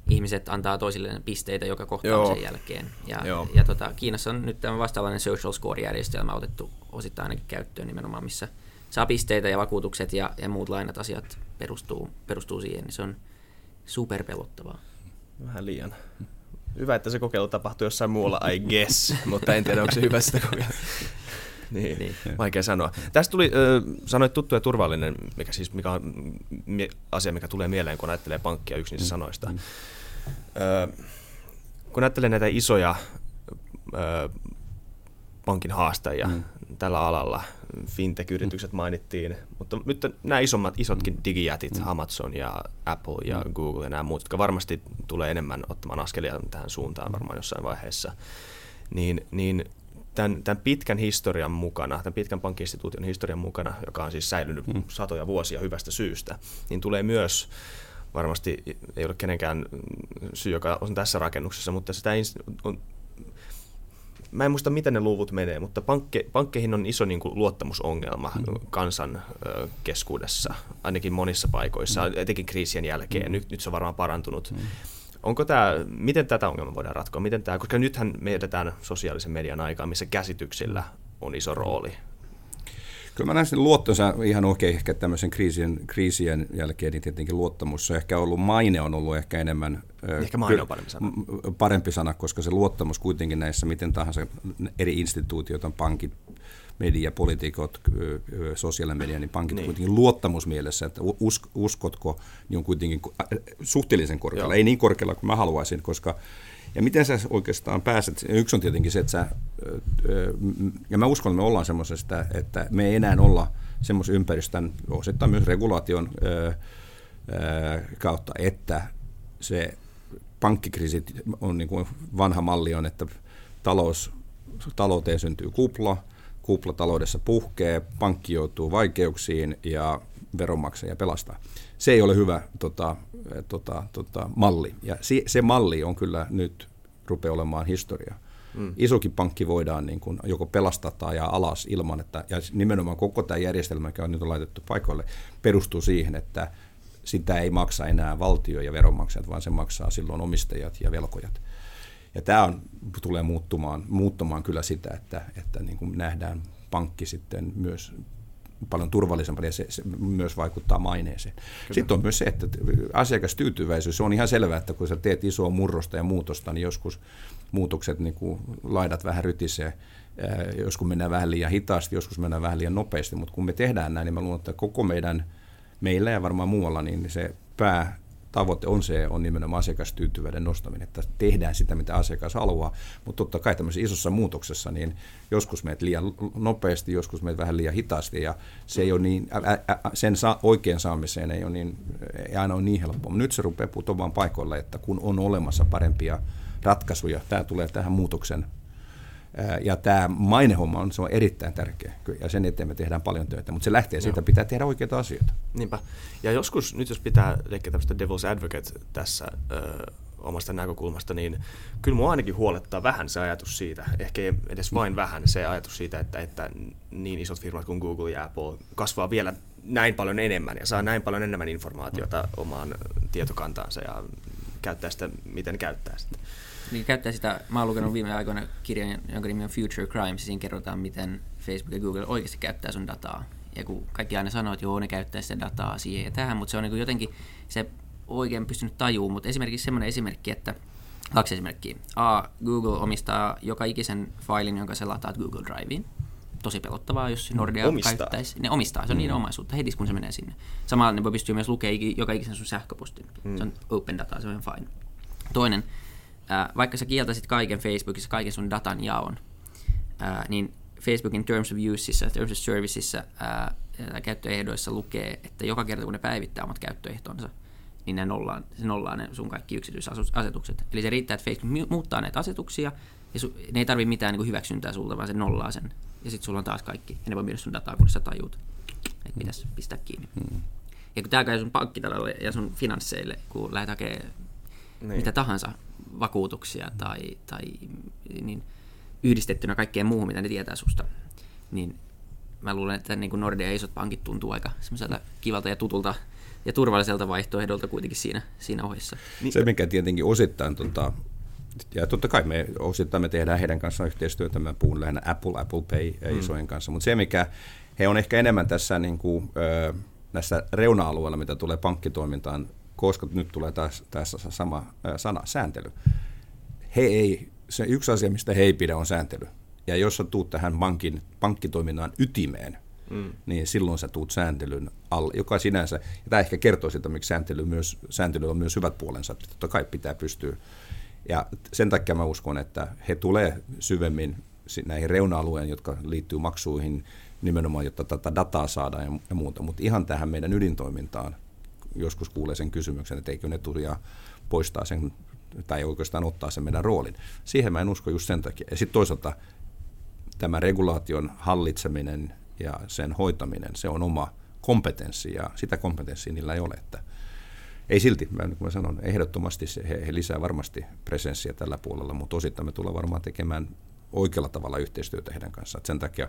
ihmiset antaa toisilleen pisteitä joka kohtaamisen Joo. jälkeen. Ja, Joo. ja tota, Kiinassa on nyt tämä vastaavainen social score-järjestelmä otettu osittain ainakin käyttöön nimenomaan, missä saa pisteitä ja vakuutukset ja, ja muut lainat asiat perustuu, perustuu siihen, niin se on superpelottavaa. Vähän liian. Hyvä, että se kokeilu tapahtui jossain muualla, I guess, mutta en tiedä, onko se hyvä sitä kokeilla. niin, niin, vaikea sanoa. Tästä tuli, äh, sanoit tuttu ja turvallinen, mikä, siis, mikä on mi- asia, mikä tulee mieleen, kun ajattelee pankkia yksi niistä mm. sanoista. Mm. Äh, kun ajattelee näitä isoja äh, pankin haastajia mm. tällä alalla, fintech-yritykset mm. mainittiin, mutta nyt nämä isommat, isotkin mm. digijätit, mm. Amazon ja Apple ja mm. Google ja nämä muut, jotka varmasti tulee enemmän ottamaan askelia tähän suuntaan varmaan jossain vaiheessa, niin, niin tämän, tämän pitkän historian mukana, tämän pitkän pankkiinstituution historian mukana, joka on siis säilynyt mm. satoja vuosia hyvästä syystä, niin tulee myös varmasti ei ole kenenkään syy, joka on tässä rakennuksessa, mutta sitä on mä en muista, miten ne luvut menee, mutta pankke, pankkeihin on iso niin kuin, luottamusongelma mm. kansan ö, keskuudessa, ainakin monissa paikoissa, mm. etenkin kriisien jälkeen. Mm. Nyt, nyt se on varmaan parantunut. Mm. Onko tämä, miten tätä ongelmaa voidaan ratkoa? Miten tämä, koska nythän me edetään sosiaalisen median aikaa, missä käsityksillä on iso rooli. Kyllä mä näen sen luottonsa ihan oikein ehkä tämmöisen kriisien, kriisien jälkeen, niin tietenkin luottamus on ehkä ollut, maine on ollut ehkä enemmän... Ehkä maine on parempi sana. Parempi sana, koska se luottamus kuitenkin näissä miten tahansa eri instituutioita, pankit, media, poliitikot, sosiaalinen media, niin pankit niin. kuitenkin luottamusmielessä, että uskotko, niin on kuitenkin suhteellisen korkealla. Joo. Ei niin korkealla kuin mä haluaisin, koska ja miten sä oikeastaan pääset, yksi on tietenkin se, että sä, ja mä uskon, että me ollaan semmoisesta, että me ei enää olla semmoisen ympäristön, osittain myös regulaation kautta, että se pankkikriisi on niin kuin vanha malli on, että talous, talouteen syntyy kupla, kupla taloudessa puhkee, pankki joutuu vaikeuksiin ja veronmaksaja pelastaa. Se ei ole hyvä tota, tota, tota, malli. Ja se, se malli on kyllä nyt rupeaa olemaan historia. Mm. Isokin pankki voidaan niin kuin joko pelastaa tai ajaa alas ilman, että ja nimenomaan koko tämä järjestelmä, joka on nyt laitettu paikoille, perustuu siihen, että sitä ei maksa enää valtio ja veronmaksajat, vaan se maksaa silloin omistajat ja velkojat. Ja tämä on, tulee muuttumaan, muuttumaan kyllä sitä, että, että niin kuin nähdään pankki sitten myös paljon turvallisempaa ja se, se myös vaikuttaa maineeseen. Kyllä. Sitten on myös se, että asiakastyytyväisyys, on ihan selvää, että kun sä teet isoa murrosta ja muutosta, niin joskus muutokset niin kuin laidat vähän rytisee, joskus mennään vähän liian hitaasti, joskus mennään vähän liian nopeasti, mutta kun me tehdään näin, niin mä luulen, että koko meidän, meillä ja varmaan muualla, niin se pää tavoite on se, on nimenomaan asiakastyytyväinen nostaminen, että tehdään sitä, mitä asiakas haluaa, mutta totta kai tämmöisessä isossa muutoksessa, niin joskus meet liian nopeasti, joskus meet vähän liian hitaasti, ja se ei ole niin, ä, ä, sen sa, oikein saamiseen ei, ole niin, ei aina ole niin helppoa. Nyt se rupeaa putoamaan paikoille, että kun on olemassa parempia ratkaisuja, tämä tulee tähän muutoksen ja tämä mainehomma on, se on erittäin tärkeä, ja sen eteen me tehdään paljon töitä, mutta se lähtee siitä, pitää tehdä oikeita asioita. Niinpä. Ja joskus, nyt jos pitää leikkiä tämmöistä devil's advocate tässä ö, omasta näkökulmasta, niin kyllä mua ainakin huolettaa vähän se ajatus siitä, ehkä ei edes vain vähän se ajatus siitä, että, että niin isot firmat kuin Google ja Apple kasvaa vielä näin paljon enemmän ja saa näin paljon enemmän informaatiota omaan tietokantaansa ja käyttää sitä, miten käyttää sitä niin käyttää sitä, mä oon lukenut viime aikoina kirjan, jonka nimi on Future Crimes, siinä kerrotaan, miten Facebook ja Google oikeasti käyttää sun dataa. Ja kun kaikki aina sanoo, että joo, ne käyttää sitä dataa siihen ja tähän, mutta se on niin jotenkin se oikein pystynyt tajuun, mutta esimerkiksi semmoinen esimerkki, että kaksi esimerkkiä. A, Google omistaa joka ikisen failin, jonka sä lataat Google Driveen. Tosi pelottavaa, jos Nordea omistaa. käyttäisi. Ne omistaa, se on mm. niiden omaisuutta heti, kun se menee sinne. Samalla ne voi pystyä myös lukemaan joka ikisen sun sähköpostin. Mm. Se on open data, se on fine. Toinen, ää, vaikka sä kieltäisit kaiken Facebookissa, kaiken sun datan jaon, ää, niin Facebookin Terms of Useissa, Terms of Serviceissa ää, käyttöehdoissa lukee, että joka kerta kun ne päivittää omat käyttöehtonsa, niin ne nollaa, se nollaa ne sun kaikki yksityisasetukset. Eli se riittää, että Facebook muuttaa näitä asetuksia, ja su, ne ei tarvi mitään niin kuin hyväksyntää sulta, vaan se nollaa sen. Ja sitten sulla on taas kaikki, ja ne voi myydä sun dataa, kun sä tajuut, että pitäisi pistää kiinni. Hmm. Ja kun tämä käy sun pankkitalolle ja sun finansseille, kun lähdet hakemaan niin. mitä tahansa vakuutuksia tai, tai niin yhdistettynä kaikkeen muuhun, mitä ne tietää susta, niin mä luulen, että niin kuin Nordea ja isot pankit tuntuu aika semmoiselta kivalta ja tutulta ja turvalliselta vaihtoehdolta kuitenkin siinä, siinä ohessa. Niin. Se, mikä tietenkin osittain, tota, ja totta kai me osittain me tehdään heidän kanssaan yhteistyötä, mä puhun lähinnä Apple, Apple Pay mm. isojen kanssa, mutta se, mikä he on ehkä enemmän tässä niin kuin, ö, näissä reuna-alueilla, mitä tulee pankkitoimintaan, koska nyt tulee taas tässä sama sana, sääntely. He ei, se yksi asia, mistä he ei pidä, on sääntely. Ja jos sä tuut tähän pankin, pankkitoiminnan ytimeen, mm. niin silloin sä tuut sääntelyn alle, joka sinänsä, ja tämä ehkä kertoo sitä, miksi sääntely, myös, sääntely on myös hyvät puolensa, että totta kai pitää pystyä. Ja sen takia mä uskon, että he tulee syvemmin näihin reuna-alueen, jotka liittyy maksuihin, nimenomaan, jotta tätä dataa saadaan ja muuta. Mutta ihan tähän meidän ydintoimintaan, joskus kuulee sen kysymyksen, että eikö ne tuli poistaa sen tai oikeastaan ottaa sen meidän roolin. Siihen mä en usko just sen takia. Ja sitten toisaalta tämä regulaation hallitseminen ja sen hoitaminen, se on oma kompetenssi ja sitä kompetenssia niillä ei ole. Että ei silti, mä, niin mä sanon, ehdottomasti se, he, he lisää varmasti presenssiä tällä puolella, mutta osittain me tullaan varmaan tekemään oikealla tavalla yhteistyötä heidän kanssaan. sen takia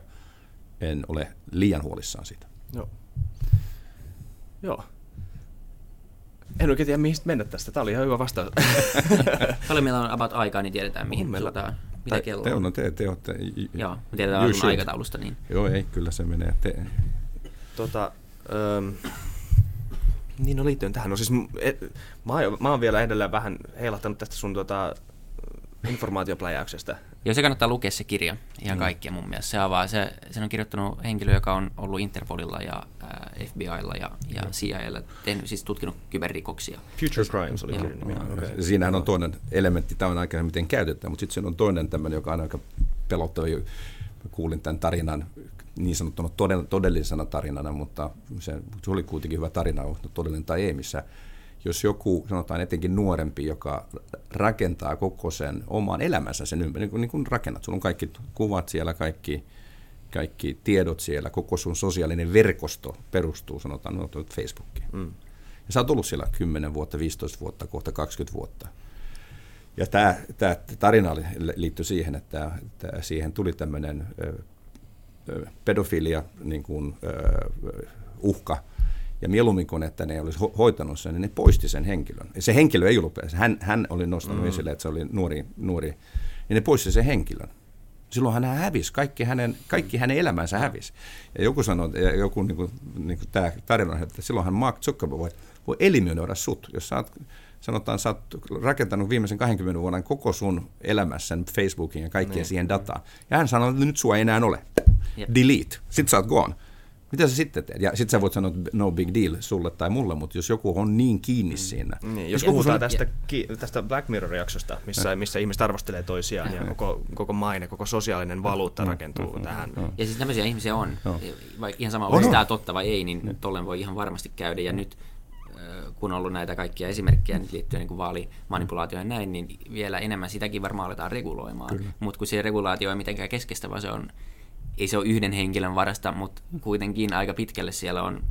en ole liian huolissaan siitä. Joo. Joo. En oikein tiedä, mihin mennä tästä. Tämä oli ihan hyvä vastaus. Paljon meillä on about aikaa, niin tiedetään, mihin, tuota, Mitä kello te, on? no te, te olette... Joo, me tiedetään should. aikataulusta. Niin. Joo, ei, kyllä se menee. Te, Tota, öm, niin no liittyen tähän, no siis et, mä, oon, mä oon vielä edelleen vähän heilahtanut tästä sun tota, informaatiopläjäyksestä. Joo, se kannattaa lukea se kirja, ihan mm. kaikkia mun mielestä. Se avaa, se, sen on kirjoittanut henkilö, joka on ollut Interpolilla ja äh, FBIlla ja, ja CIAlla, tehnyt, siis tutkinut kyberrikoksia. Future Crimes oli kirjan nimi. Okay. Siinähän on toinen elementti, tämä on aika miten käytetään, mutta sitten siinä on toinen tämmöinen, joka on aika pelottava. Mä kuulin tämän tarinan niin sanottuna todell- todellisena tarinana, mutta se, se oli kuitenkin hyvä tarina, todellinen tai ei, missä jos joku, sanotaan etenkin nuorempi, joka rakentaa koko sen oman elämänsä sen ympäri, niin kuin, niin kuin rakennat, sulla on kaikki kuvat siellä, kaikki, kaikki tiedot siellä, koko sun sosiaalinen verkosto perustuu, sanotaan no, Facebookiin. Mm. Ja sä oot ollut siellä 10 vuotta, 15 vuotta, kohta 20 vuotta. Ja tämä, tämä tarina liittyi siihen, että, että siihen tuli tämmöinen pedofilia niin kuin, ö, uhka. Ja mieluummin kuin, että ne olisi ho- hoitanut sen, niin ne poisti sen henkilön. Ja se henkilö ei ollut, hän, hän oli nostanut mm. esille, että se oli nuori, nuori, niin ne poisti sen henkilön. Silloin hän hävisi, kaikki hänen, kaikki hänen elämänsä hävisi. Ja joku sanoi, ja joku niin kuin, niin kuin tämä tarina, että silloinhan Mark Zuckerberg voi, voi eliminoida sut, jos sä oot, sanotaan, sä oot rakentanut viimeisen 20 vuoden koko sun elämässä Facebookin ja kaikkien siihen dataa. Ja hän sanoi, että nyt sua ei enää ole. Jep. Delete. Sitten sä oot gone. Mitä sä sitten teet? Ja sitten sä voit sanoa, että no big deal sulle tai mulle, mutta jos joku on niin kiinni siinä. Niin, jos Ja- puhutaan ja- tästä, ki, tästä Black Mirror-jaksosta, missä, missä ihmiset arvostelee toisiaan ja koko, koko maine, koko sosiaalinen valuutta rakentuu tähän. Ja siis tämmöisiä ihmisiä on. Joo. Vaikka ihan sama, On, onko on. tämä totta vai ei, niin tollen voi ihan varmasti käydä. Ja nyt kun on ollut näitä kaikkia esimerkkejä nyt liittyen niin vaalimanipulaatioon ja näin, niin vielä enemmän sitäkin varmaan aletaan reguloimaan. Mutta kun se regulaatio ei mitenkään keskeistä, vaan se on, ei se ole yhden henkilön varasta, mutta kuitenkin aika pitkälle siellä on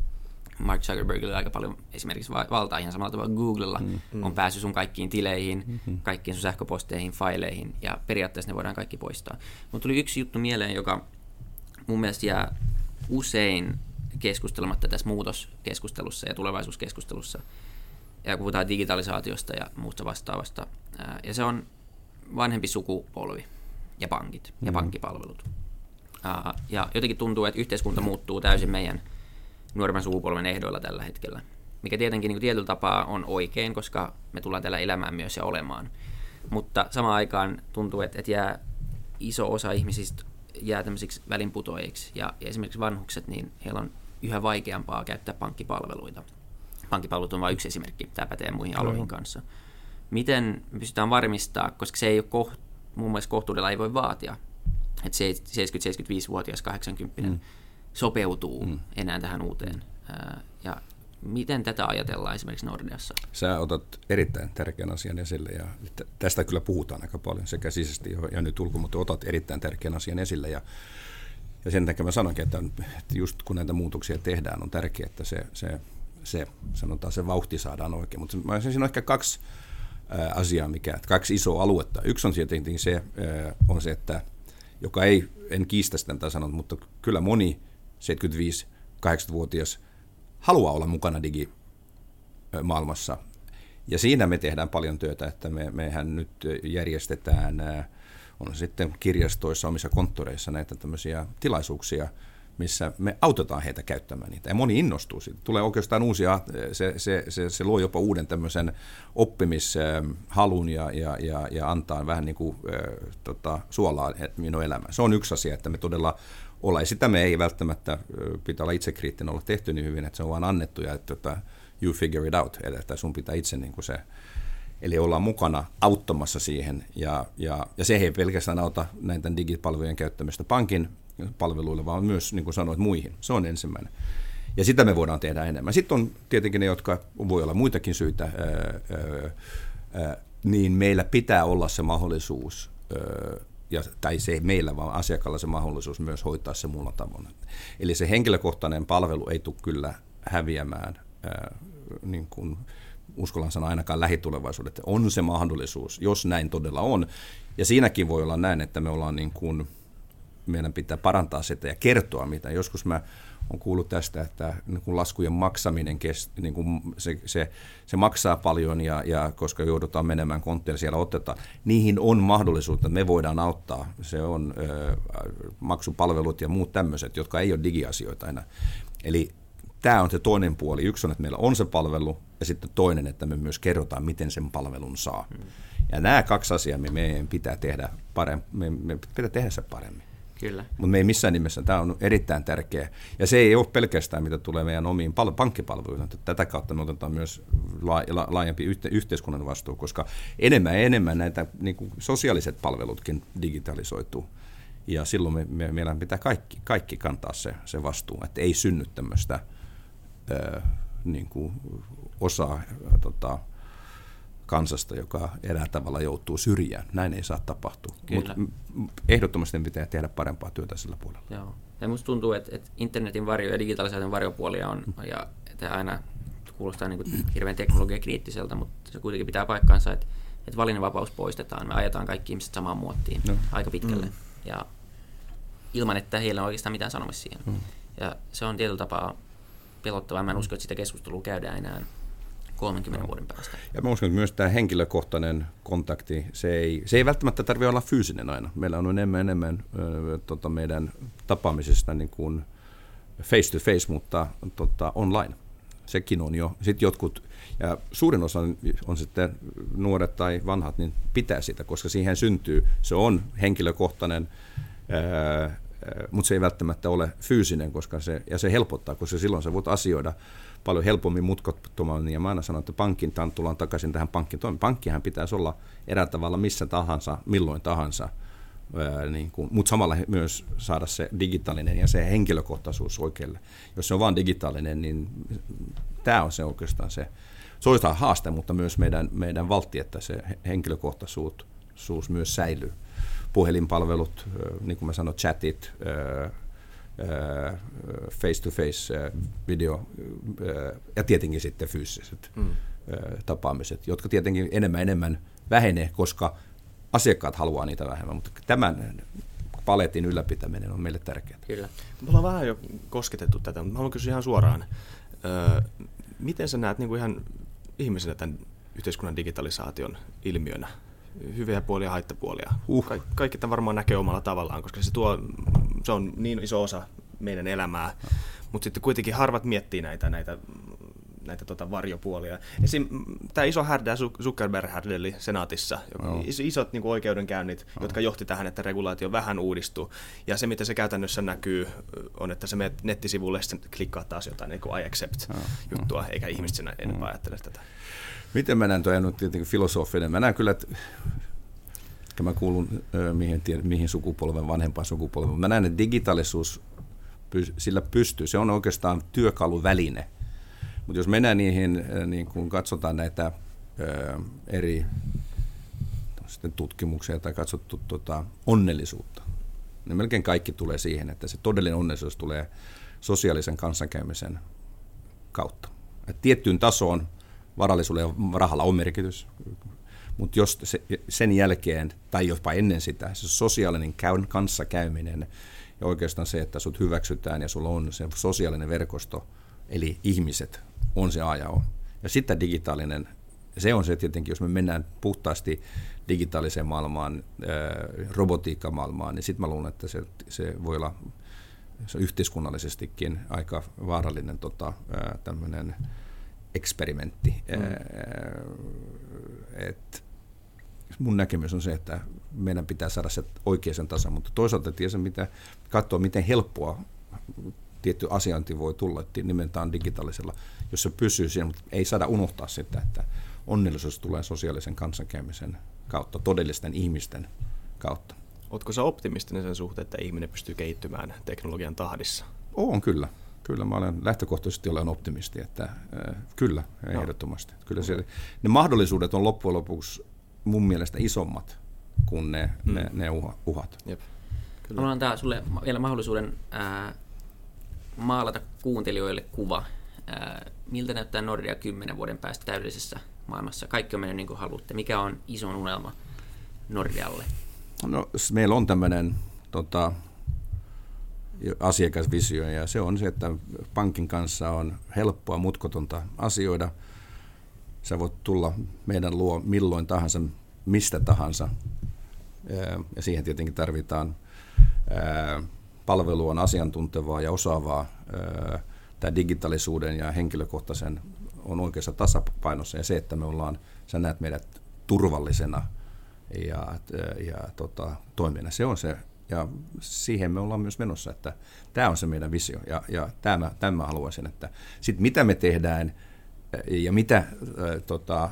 Mark Zuckerbergilla aika paljon esimerkiksi va- valtaa ihan samalla tavalla Googlella mm. on päässyt sun kaikkiin tileihin, mm-hmm. kaikkiin sun sähköposteihin, faileihin ja periaatteessa ne voidaan kaikki poistaa. Mutta tuli yksi juttu mieleen, joka mun mielestä jää usein keskustelematta tässä muutoskeskustelussa ja tulevaisuuskeskustelussa. Ja kun puhutaan digitalisaatiosta ja muusta vastaavasta. Ja se on vanhempi sukupolvi ja pankit ja pankkipalvelut. Ja jotenkin tuntuu, että yhteiskunta muuttuu täysin meidän nuoremman sukupolven ehdoilla tällä hetkellä. Mikä tietenkin niin tietyllä tapaa on oikein, koska me tullaan täällä elämään myös ja olemaan. Mutta samaan aikaan tuntuu, että, että jää iso osa ihmisistä jää tämmöisiksi välinputoajiksi. Ja, ja esimerkiksi vanhukset, niin heillä on yhä vaikeampaa käyttää pankkipalveluita. Pankkipalvelut on vain yksi esimerkki, tämä pätee muihin aloihin kanssa. Miten me pystytään varmistaa, koska se ei ole koht, mun mielestä kohtuudella ei voi vaatia, että se 70-75-vuotias 80 mm. sopeutuu mm. enää tähän uuteen. Ää, Ja miten tätä ajatellaan esimerkiksi Nordeassa? Sä otat erittäin tärkeän asian esille ja tästä kyllä puhutaan aika paljon sekä sisäisesti jo- ja nyt ulko, mutta otat erittäin tärkeän asian esille ja, ja sen takia mä sanonkin, että, että just kun näitä muutoksia tehdään, on tärkeää, että se, se, se, sanotaan, se vauhti saadaan oikein. Mutta mä siinä on ehkä kaksi asiaa, mikä, kaksi isoa aluetta. Yksi on tietenkin se, on se, että joka ei, en kiistä sitä tätä sanonut, mutta kyllä moni 75-80-vuotias haluaa olla mukana digi, maailmassa. Ja siinä me tehdään paljon työtä, että me, mehän nyt järjestetään, ää, on sitten kirjastoissa, omissa konttoreissa näitä tämmöisiä tilaisuuksia, missä me autetaan heitä käyttämään niitä. Ja moni innostuu siitä. Tulee oikeastaan uusia, se, se, se, se luo jopa uuden tämmöisen oppimishalun ja, ja, ja, ja antaa vähän niin kuin äh, tota, suolaa minun elämään. Se on yksi asia, että me todella ollaan. Ja sitä me ei välttämättä, pitää olla itsekriittinen, olla tehty niin hyvin, että se on vaan annettu ja että tota, you figure it out, eli että sun pitää itse niin kuin se Eli ollaan mukana auttamassa siihen, ja, ja, ja se ei pelkästään auta näitä digipalvelujen käyttämistä pankin palveluille, vaan myös, niin kuin sanoit, muihin. Se on ensimmäinen. Ja sitä me voidaan tehdä enemmän. Sitten on tietenkin ne, jotka voi olla muitakin syitä, ää, ää, niin meillä pitää olla se mahdollisuus, ää, ja, tai se ei meillä, vaan asiakkaalla se mahdollisuus myös hoitaa se muulla tavoin. Eli se henkilökohtainen palvelu ei tule kyllä häviämään ää, niin kuin uskallan sanoa ainakaan lähitulevaisuudet, on se mahdollisuus, jos näin todella on. Ja siinäkin voi olla näin, että me ollaan niin kuin meidän pitää parantaa sitä ja kertoa mitä. Joskus mä on kuullut tästä, että niin kuin laskujen maksaminen, kest, niin kuin se, se, se, maksaa paljon ja, ja koska joudutaan menemään kontteille siellä otetaan, niihin on mahdollisuutta, me voidaan auttaa. Se on ö, maksupalvelut ja muut tämmöiset, jotka ei ole digiasioita enää. Eli tämä on se toinen puoli. Yksi on, että meillä on se palvelu ja sitten toinen, että me myös kerrotaan, miten sen palvelun saa. Hmm. Ja nämä kaksi asiaa me meidän pitää tehdä, paremmin, me, me pitää tehdä se paremmin. Kyllä. Mutta me ei missään nimessä, tämä on erittäin tärkeä. Ja se ei ole pelkästään, mitä tulee meidän omiin pal- pankkipalveluihin. Tätä kautta me otetaan myös la- la- laajempi yhte- yhteiskunnan vastuu, koska enemmän ja enemmän näitä niin kuin sosiaaliset palvelutkin digitalisoituu. Ja silloin me, me, meidän pitää kaikki, kaikki kantaa se, se vastuu, että ei synny tämmöistä ö, niin kuin osaa tota, kansasta, joka erää tavalla joutuu syrjään. Näin ei saa tapahtua. Mutta ehdottomasti pitää tehdä parempaa työtä sillä puolella. Joo. Ja musta tuntuu, että, että internetin varjo ja digitalisaation varjopuolia on, ja että aina kuulostaa niin kuin hirveän teknologiakriittiseltä, mutta se kuitenkin pitää paikkaansa, että, että valinnanvapaus poistetaan. Me ajetaan kaikki ihmiset samaan muottiin no. aika pitkälle. Mm. Ja ilman, että heillä on oikeastaan mitään sanomista siihen. Mm. Ja se on tietyllä tapaa pelottavaa. Mä en usko, että sitä keskustelua käydään enää 30 vuoden päästä. Ja mä uskon, että myös tämä henkilökohtainen kontakti, se ei, se ei välttämättä tarvitse olla fyysinen aina. Meillä on enemmän enemmän ö, tota meidän tapaamisesta niin kuin face to face, mutta tota, online. Sekin on jo. Sitten jotkut, ja suurin osa on sitten nuoret tai vanhat, niin pitää sitä, koska siihen syntyy, se on henkilökohtainen, mutta se ei välttämättä ole fyysinen, koska se, ja se helpottaa, koska silloin sä voit asioida paljon helpommin mutkottomalla, ja mä aina sanon, että pankin, tullaan takaisin tähän pankkiin. Pankkihan pitäisi olla eräällä tavalla missä tahansa, milloin tahansa, niin kuin, mutta samalla myös saada se digitaalinen ja se henkilökohtaisuus oikealle. Jos se on vain digitaalinen, niin tämä on se oikeastaan se, se on haaste, mutta myös meidän, meidän valtti, että se henkilökohtaisuus myös säilyy. Puhelinpalvelut, niin kuin mä sanoin, chatit, face-to-face video ja tietenkin sitten fyysiset mm. tapaamiset, jotka tietenkin enemmän enemmän vähenee, koska asiakkaat haluaa niitä vähemmän, mutta tämän paletin ylläpitäminen on meille tärkeää. Kyllä. Me ollaan vähän jo kosketettu tätä, mutta haluan kysyä ihan suoraan. Öö, miten sä näet niin kuin ihan ihmisenä tämän yhteiskunnan digitalisaation ilmiönä? Hyviä puolia ja haittapuolia. Uh. Ka- kaikki tämän varmaan näkee omalla tavallaan, koska se, tuo, se on niin iso osa meidän elämää. Mutta sitten kuitenkin harvat miettii näitä, näitä näitä tota varjopuolia. Esim. tämä iso härdä Zuckerberg härdeli senaatissa, no. isot niin kuin oikeudenkäynnit, no. jotka johti tähän, että regulaatio vähän uudistuu. Ja se, mitä se käytännössä näkyy, on, että se menet nettisivulle ja klikkaat taas jotain niin kuin I accept no. juttua, eikä ihmiset sinä enempää no. ajattele tätä. Miten mä näen, toi nyt tietenkin filosofinen. Mä näen kyllä, että mä kuulun mihin, mihin sukupolven, vanhempaan sukupolven. Mä näen, että digitaalisuus sillä pystyy. Se on oikeastaan työkaluväline. Mutta jos mennään niihin, niin kun katsotaan näitä eri tutkimuksia tai katsottu tota, onnellisuutta, niin melkein kaikki tulee siihen, että se todellinen onnellisuus tulee sosiaalisen kanssakäymisen kautta. Et tiettyyn tasoon varallisuudella ja rahalla on merkitys, mutta jos se, sen jälkeen tai jopa ennen sitä, se sosiaalinen kanssakäyminen ja oikeastaan se, että sut hyväksytään ja sulla on se sosiaalinen verkosto, eli ihmiset, on se aja on. Ja sitten digitaalinen, se on se tietenkin, jos me mennään puhtaasti digitaaliseen maailmaan, robotiikkamaailmaan, niin sitten mä luulen, että se, se voi olla se yhteiskunnallisestikin aika vaarallinen tota, tämmöinen eksperimentti. Mm. Et mun näkemys on se, että meidän pitää saada se oikeaan tasan, mutta toisaalta tiedä, mitä, katsoa, miten helppoa tietty asianti voi tulla nimenomaan digitaalisella, jos se pysyy siinä, mutta ei saada unohtaa sitä, että onnellisuus tulee sosiaalisen kanssakäymisen kautta, todellisten ihmisten kautta. Oletko sä optimistinen sen suhteen, että ihminen pystyy kehittymään teknologian tahdissa? On kyllä. Kyllä mä olen lähtökohtaisesti olen optimisti, että äh, kyllä, no. ehdottomasti. Kyllä se, ne mahdollisuudet on loppujen lopuksi mun mielestä isommat kuin ne, mm. ne, ne uhat. Jep. Kyllä. Mä antaa sulle vielä mahdollisuuden ää, maalata kuuntelijoille kuva. Ää, miltä näyttää Nordea kymmenen vuoden päästä täydellisessä maailmassa? Kaikki on mennyt niin kuin haluatte. Mikä on ison unelma Nordealle? No, meillä on tämmöinen tota, asiakasvisio ja se on se, että pankin kanssa on helppoa, mutkotonta asioida. Sä voit tulla meidän luo milloin tahansa, mistä tahansa ja siihen tietenkin tarvitaan palvelu on asiantuntevaa ja osaavaa. Tämä digitaalisuuden ja henkilökohtaisen on oikeassa tasapainossa ja se, että me ollaan, sä näet meidät turvallisena ja, ja tota, toimina, se on se ja siihen me ollaan myös menossa, että tämä on se meidän visio ja, ja tämä, tämä haluaisin, että sitten mitä me tehdään ja mitä äh, tota,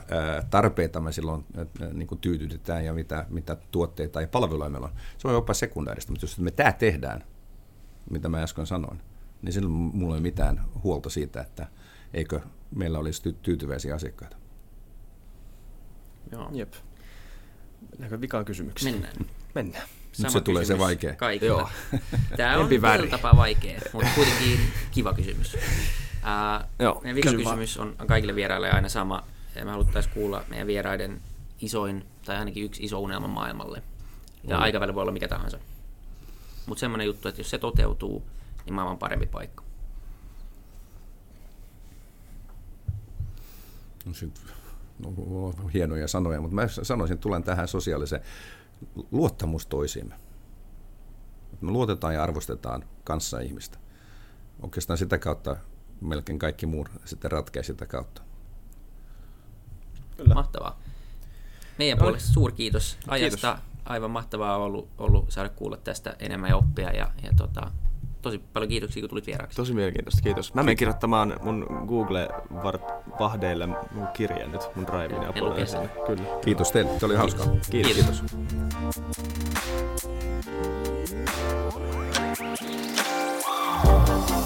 tarpeita me silloin äh, niin kuin tyytytetään ja mitä, mitä tuotteita ja palveluja meillä on, se on jopa sekundaarista, mutta jos me tämä tehdään, mitä mä äsken sanoin, niin silloin mulla ei ole mitään huolta siitä, että eikö meillä olisi tyytyväisiä asiakkaita. Joo. Jep. Mennäänkö vikaan kysymykseen? Mennään. Mennään. Nyt se tulee se vaikea. Kaikilla. Joo. Tämä on tapaa vaikea, mutta kuitenkin kiva kysymys. Uh, Joo, meidän vika kysymys on, kaikille vieraille aina sama. Ja me haluttaisiin kuulla meidän vieraiden isoin, tai ainakin yksi iso unelma maailmalle. Ja mm. aikaväli voi olla mikä tahansa. Mutta semmoinen juttu, että jos se toteutuu, niin maailman parempi paikka. No, sit, no, hienoja sanoja, mutta mä sanoisin, että tulen tähän sosiaaliseen luottamus toisiimme. Me luotetaan ja arvostetaan kanssa ihmistä. Oikeastaan sitä kautta melkein kaikki muu sitten ratkeaa sitä kautta. Kyllä. Mahtavaa. Meidän puolesta suurkiitos ajasta. Kiitos. Aivan mahtavaa ollut, ollut saada kuulla tästä enemmän ja oppia. Ja, ja tota, tosi paljon kiitoksia, kun tulit vieraaksi. Tosi mielenkiintoista, kiitos. Mä menen kirjoittamaan mun Google-vahdeille mun kirjan nyt mun Drivein ja Kyllä. Kiitos teille, se oli hauskaa. Kiitos. kiitos. kiitos.